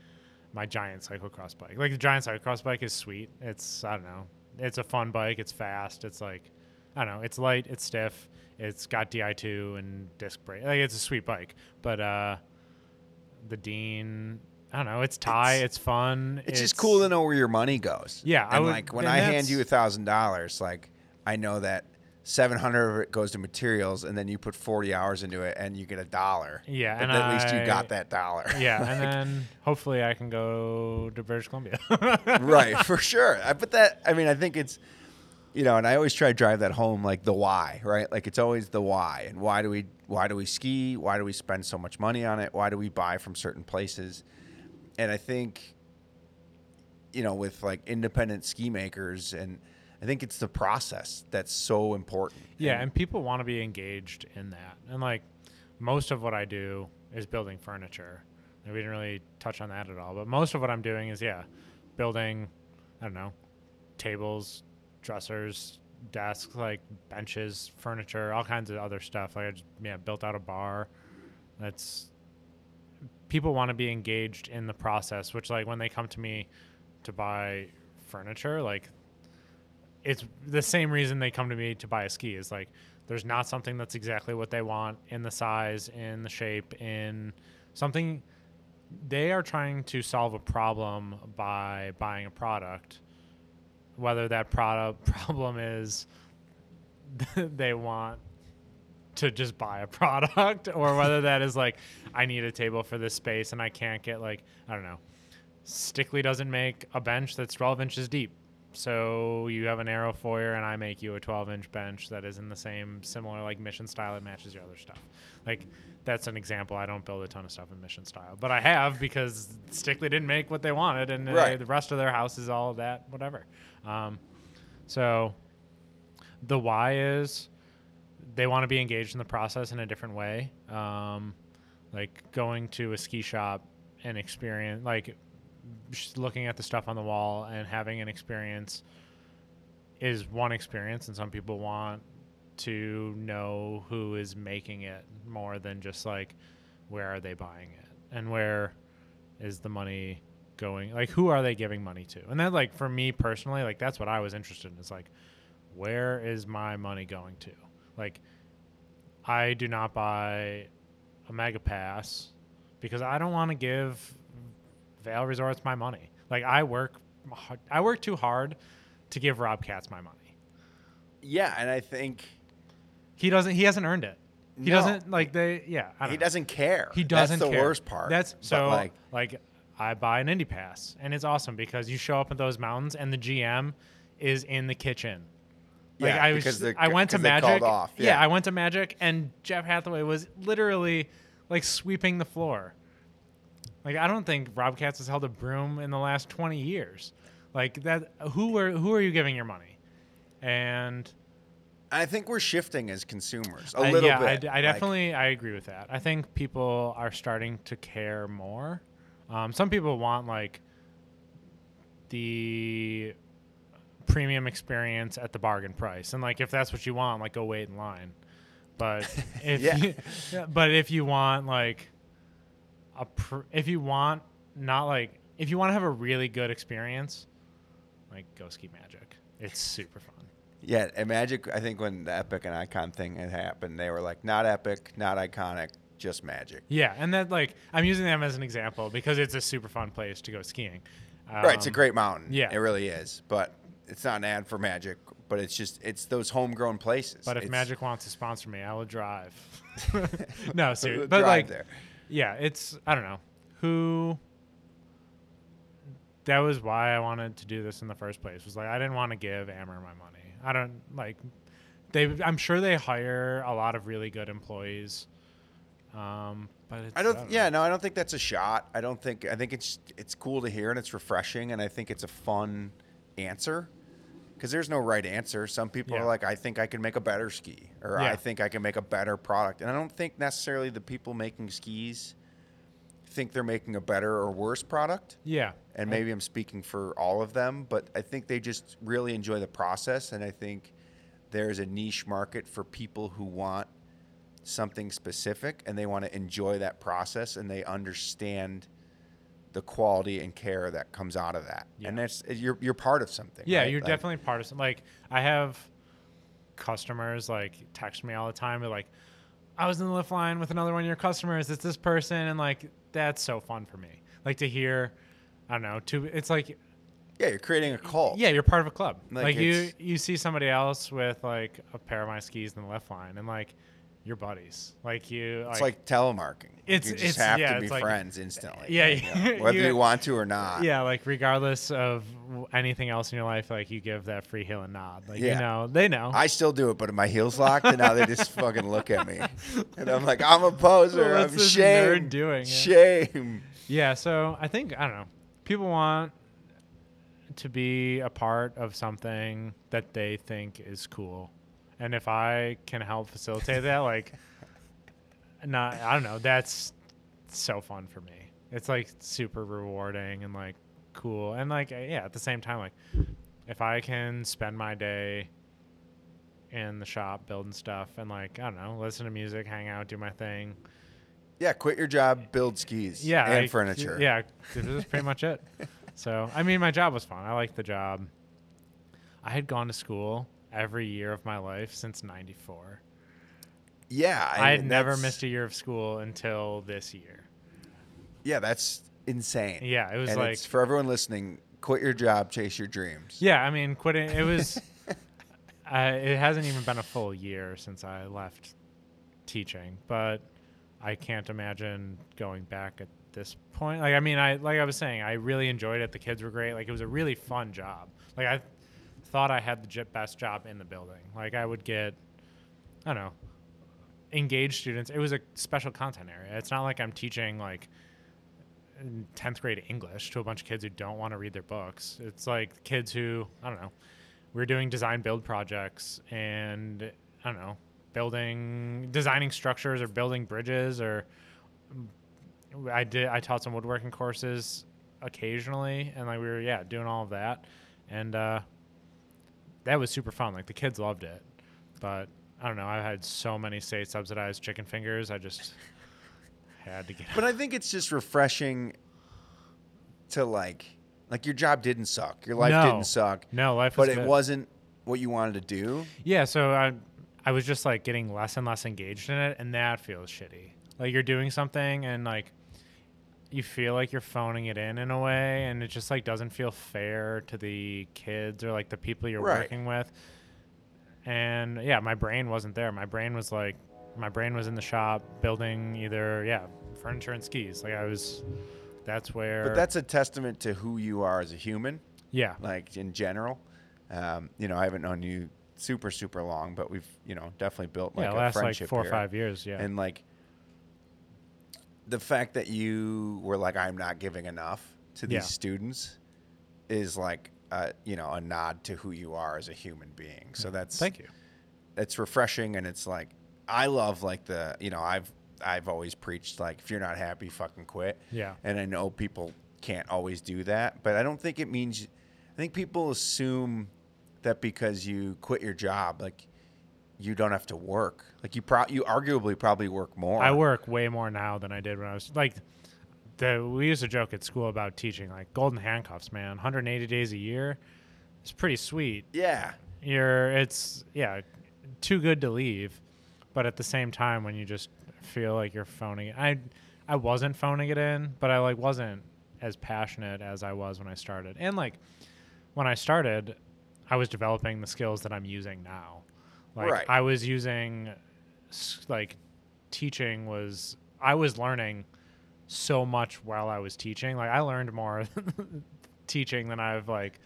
my giant cyclocross bike. Like the giant cyclocross bike is sweet. It's I don't know. It's a fun bike. It's fast. It's like I don't know. It's light. It's stiff. It's got Di2 and disc brake. Like it's a sweet bike. But uh, the Dean. I don't know. It's Ti. It's- It's, fun. it's, just cool to know where your money goes. Yeah, I and would- like when I hand you a thousand dollars, like I know that seven hundred of it goes to materials, and then you put forty hours into it, and you get a dollar. Yeah, but and at least you got that dollar. Yeah, and then hopefully I can go to British Columbia. right, for sure. I put that I mean I think it's you know, and I always try to drive that home like the why, right? Like it's always the why. And why do we why do we ski? Why do we spend so much money on it? Why do we buy from certain places? And I think you know, with like independent ski makers and I think it's the process that's so important. Yeah, and people want to be engaged in that. And like most of what I do is building furniture. And we didn't really touch on that at all, but most of what I'm doing is yeah, building I don't know, tables, dressers, desks, like benches, furniture, all kinds of other stuff. Like I just yeah, built out a bar. That's people want to be engaged in the process, which like when they come to me to buy furniture, like it's the same reason they come to me to buy a ski is like there's not something that's exactly what they want in the size, in the shape, in something they are trying to solve a problem by buying a product. Whether that product problem is they want to just buy a product or whether that is like I need a table for this space and I can't get like I don't know. Stickley doesn't make a bench that's 12 inches deep. So you have an arrow foyer and I make you a 12 inch bench that is in the same similar like mission style that matches your other stuff. Like that's an example. I don't build a ton of stuff in mission style, but I have because Stickley didn't make what they wanted and uh, Right. the rest of their house is all that whatever. Um, so the why is they want to be engaged in the process in a different way. Um, like going to a ski shop and experience, like looking at the stuff on the wall and having an experience is one experience, and some people want to know who is making it more than just like where are they buying it? And where is the money going? Like who are they giving money to? And then like for me personally like that's what i was interested in is like where is my money going to? Like i do not buy a mega pass because i don't want to give Vail Resorts my money. Like I work, I work too hard to give Rob Katz my money. Yeah, and I think He doesn't. He hasn't earned it. He No. doesn't like they. Yeah, I don't he know. doesn't care. He doesn't. That's the care. worst part. That's so like like, I buy an Indy Pass and it's awesome because you show up in those mountains and the GM is in the kitchen. Like Yeah, I was, because they're- I went to Magic. off, Yeah. yeah. I went to Magic and Geoff Hatheway was literally like sweeping the floor. Like I don't think Rob Katz has held a broom in the last twenty years. Like that, who are who are you giving your money? And I think we're shifting as consumers a I- little bit. yeah, I bit. d- I, Like, definitely I agree with that. I think people are starting to care more. Um, some people want like the premium experience at the bargain price, and like if that's what you want, like go wait in line. But if Yeah. you, but if you want like a pr- if you want not like if you want to have a really good experience, like go ski magic. It's super fun. Yeah, and Magic. I think when the Epic and Ikon thing had happened, they were like, not Epic, not iconic, just Magic. Yeah, and that like I'm using them as an example because it's a super fun place to go skiing. right, it's a Um, great mountain. yeah. it really is. But it's not an ad for Magic. But it's just it's those homegrown places. But if It's- Magic wants to sponsor me, I will drive. no, seriously, Drive but like, there. Yeah, it's I don't know who. That was why I wanted to do this in the first place. Was like I didn't want to give Amer my money. I don't like. They, I'm sure they hire a lot of really good employees. Um, but it's, I don't. know. yeah, no, I don't think that's a shot. I don't think. I think it's it's cool to hear and it's refreshing, and I think it's a fun answer because there's no right answer. Some people Yeah. are like, I think I can make a better ski, or Yeah. I think I can make a better product, and I don't think necessarily the people making skis think they're making a better or worse product. Yeah, And maybe I'm speaking for all of them, but I think they just really enjoy the process, and I think there's a niche market for people who want something specific and they want to enjoy that process and they understand the quality and care that comes out of that. And Yeah. that's you're you're part of something. Yeah, right? you're Like, definitely part of some. Like I have customers like text me all the time. They're like, "I was in the lift line with another one of your customers. It's this person," and like that's so fun for me. Like to hear, I don't know. To it's like Yeah, you're creating a cult. yeah, you're part of a club. Like, Like, you you see somebody else with like a pair of my skis in the lift line, and like you're buddies. Like you. It's like telemarketing. It's- you just it's- have yeah, to be like- friends instantly. Yeah, you know, whether you- you want to or not. yeah, like regardless of anything else in your life, like you give that free heel and nod. Like Yeah. you know, they know. I still do it, but my heels locked, and now they just fucking look at me, and I'm like, I'm a poser. I'm shame. doing? Shame. Yeah, so I think I don't know. People want to be a part of something that they think is cool. And if I can help facilitate that, like not I don't know, that's so fun for me. It's like super rewarding and like cool. And like uh, yeah, at the same time like if I can spend my day in the shop building stuff and like I don't know, listen to music, hang out, do my thing, Yeah, quit your job, build skis. yeah, and I- furniture. Yeah, this is pretty much it. So, I mean, my job was fun. I liked the job. I had gone to school every year of my life since '94. yeah. I had never missed a year of school until this year. Yeah, that's insane. Yeah, it was and like, it's for everyone listening. Quit your job, chase your dreams. yeah, I mean, quitting. It was. uh, it hasn't even been a full year since I left teaching, but I can't imagine going back at this point. Like, I mean, I like I was saying, I really enjoyed it. The kids were great. Like, it was a really fun job. Like, I thought I had the best job in the building. Like, I would get, I don't know, engaged students. It was a special content area. It's not like I'm teaching like 10th grade English to a bunch of kids who don't want to read their books. It's like kids who, I don't know, we're doing design build projects and I don't know, building, designing structures or building bridges or I did, I taught some woodworking courses occasionally and like we were, yeah, doing all of that. And, uh, that was super fun. Like the kids loved it, but I don't know. I had so many state subsidized chicken fingers. I just had to get. It. But I think it's just refreshing to like, like your job didn't suck, your life No. didn't suck, no life, but it good. wasn't what you wanted to do. Yeah, so I I was just like getting less and less engaged in it, and that feels shitty. Like you're doing something, and like you feel like you're phoning it in in a way, and it just like doesn't feel fair to the kids or like the people you're Right. working with. And yeah, my brain wasn't there. My brain was like, my brain was in the shop building either yeah furniture and skis. Like I was, that's where. But that's a testament to who you are as a human, yeah, like in general. Um, you know, I haven't known you super super long, but we've you know definitely built like yeah, a last like friendship four here. or five years. Yeah, and like the fact that you were like i'm not giving enough to these Yeah. students is like uh, you know a nod to who you are as a human being. So that's thank you. it's refreshing and it's like i love like the you know i've i've always preached like if you're not happy fucking quit. Yeah, and i know people can't always do that but i don't think it means i think people assume that because you quit your job like you don't have to work like you pro you arguably probably work more I work way more now than I did when I was like the we used to joke at school about teaching like golden handcuffs, man. 180 days a year. It's pretty sweet. yeah You're it's yeah, too good to leave. But at the same time when you just feel like you're phoning it. I I wasn't phoning it in, but I like wasn't as passionate as I was when I started. And like when I started, I was developing the skills that I'm using now. Like Right. I was using like teaching was I was learning so much while I was teaching. Like I learned more teaching than I've like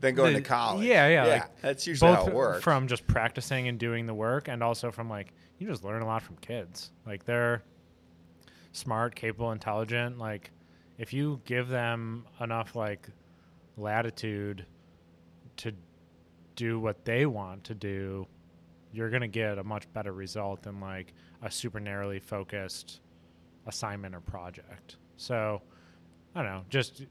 than going the- to college. yeah, yeah, like, that's usually how it works. from just practicing and doing the work and also from like you just learn a lot from kids. Like they're smart, capable, intelligent. Like if you give them enough like latitude to do what they want to do, you're gonna get a much better result than like a super narrowly focused assignment or project. So I don't know, just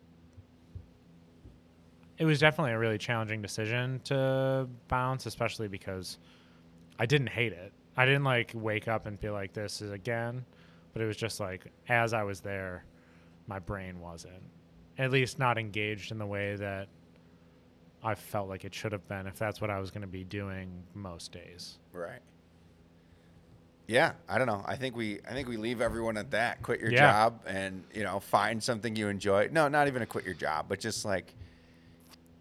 it was definitely a really challenging decision to bounce, especially because I didn't hate it. I didn't like wake up and feel like this is again, but it was just like as I was there, my brain wasn't at least not engaged in the way that I felt like it should have been if that's what I was going to be doing most days. Right. Yeah, I don't know. I think we I think we leave everyone at that. Quit your Yeah. job and, you know, find something you enjoy. No, not even a quit your job, but just like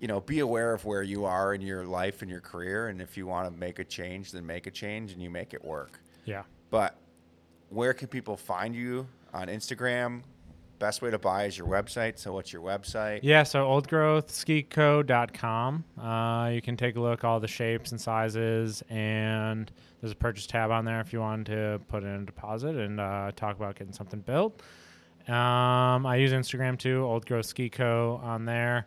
you know, be aware of where you are in your life and your career and if you want to make a change, then make a change and you make it work. Yeah. But where can people find you on Instagram? Best way to buy is your website. So what's your website? Yeah, so oldgrowthskico.com. Uh, you can take a look all the shapes and sizes, and there's a purchase tab on there if you want to put in a deposit and uh, talk about getting something built. Um, I use Instagram too, Old Growth on there.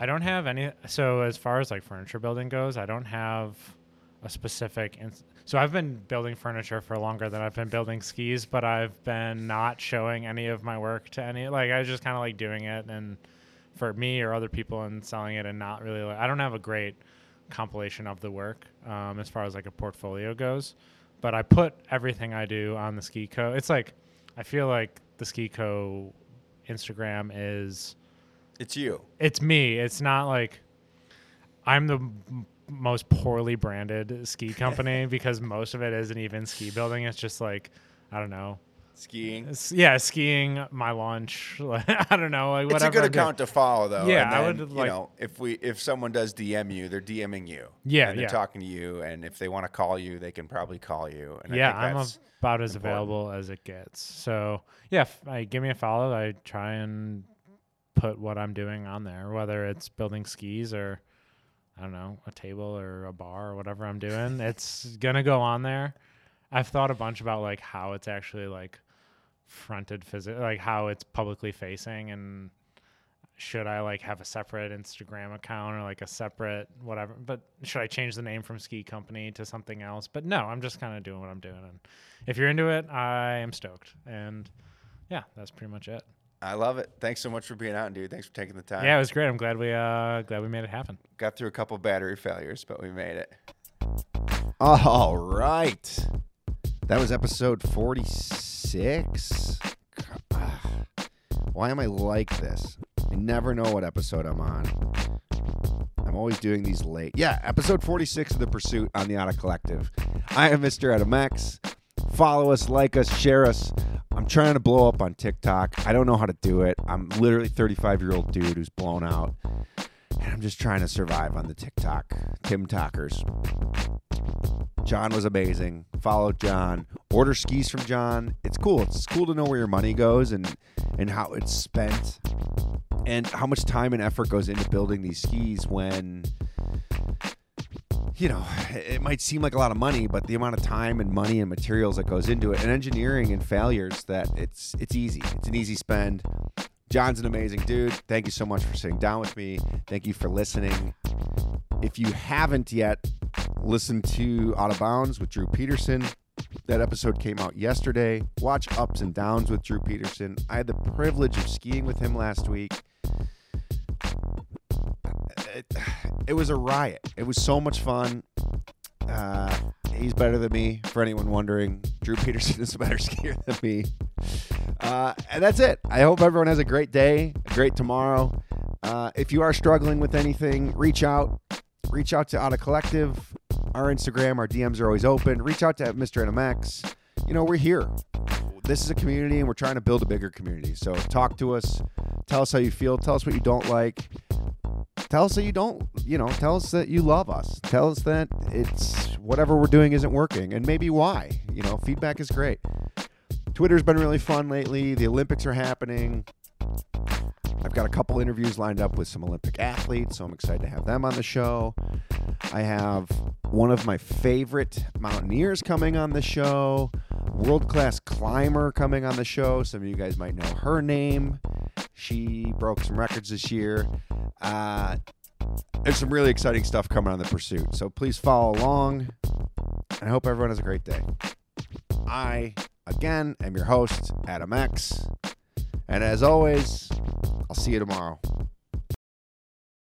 I don't have any. So as far as like furniture building goes, I don't have a specific. Ins- so I've been building furniture for longer than I've been building skis, but I've been not showing any of my work to any. Like I was just kind of like doing it and for me or other people and selling it, and not really. Like, I don't have a great compilation of the work um, as far as like a portfolio goes, but I put everything I do on the Ski Co. It's like I feel like the Ski Co. Instagram is It's you. it's me. It's not like I'm the most poorly branded ski company because most of it isn't even ski building. It's just like I don't know. Skiing. Yeah, skiing, my lunch. Like, I don't know. Like It's a good account to follow, though. Yeah, and I then, would You like- know, if we if someone does DM you, they're DMing you. Yeah, and they're yeah. talking to you, and if they want to call you, they can probably call you. And yeah, I think I'm that's, about as important. available as it gets. So yeah, if I give me a follow. I try and put what I'm doing on there, whether it's building skis or I don't know a table or a bar or whatever I'm doing. it's gonna go on there. I've thought a bunch about like how it's actually like fronted physical, like how it's publicly facing and should I like have a separate Instagram account or like a separate whatever? But should I change the name from Ski Company to something else? But no, I'm just kind of doing what I'm doing. And if you're into it, I am stoked. And yeah, that's pretty much it. I love it. Thanks so much for being out, dude. Thanks for taking the time. Yeah, it was great. I'm glad we uh glad we made it happen. Got through a couple battery failures, but we made it. All right. That was episode 46. Why am I like this? I never know what episode I'm on. I'm always doing these late. Yeah, episode 46 of The Pursuit on the Auto Collective. I am Mr. Adam X. Follow us, like us, share us. I'm trying to blow up on TikTok. I don't know how to do it. I'm literally 35 year old dude who's blown out. And I'm just trying to survive on the TikTok. Tim Talkers. John was amazing. Follow John. Order skis from John. It's cool. It's cool to know where your money goes and and how it's spent and how much time and effort goes into building these skis when you know, it might seem like a lot of money, but the amount of time and money and materials that goes into it and engineering and failures that it's it's easy. It's an easy spend. John's an amazing dude. Thank you so much for sitting down with me. Thank you for listening. If you haven't yet listened to Out of Bounds with Drew Peterson, that episode came out yesterday. Watch Ups and Downs with Drew Peterson. I had the privilege of skiing with him last week. It, it was a riot. It was so much fun. Uh, he's better than me, for anyone wondering. Drew Peterson is a better skier than me. Uh, and that's it. I hope everyone has a great day, a great tomorrow. Uh, if you are struggling with anything, reach out. Reach out to Auto Collective. Our Instagram, our DMs are always open. Reach out to Mr. Adam X. You know, we're here. This is a community, and we're trying to build a bigger community. So talk to us. Tell us how you feel. Tell us what you don't like. Tell us that you don't, you know, tell us that you love us. Tell us that it's whatever we're doing isn't working and maybe why. You know, feedback is great. Twitter's been really fun lately. The Olympics are happening. I've got a couple interviews lined up with some Olympic athletes, so I'm excited to have them on the show. I have one of my favorite mountaineers coming on the show, world class climber coming on the show. Some of you guys might know her name. She broke some records this year. Uh, there's some really exciting stuff coming on the pursuit, so please follow along. And I hope everyone has a great day. I, again, am your host, Adam X. And as always, I'll see you tomorrow.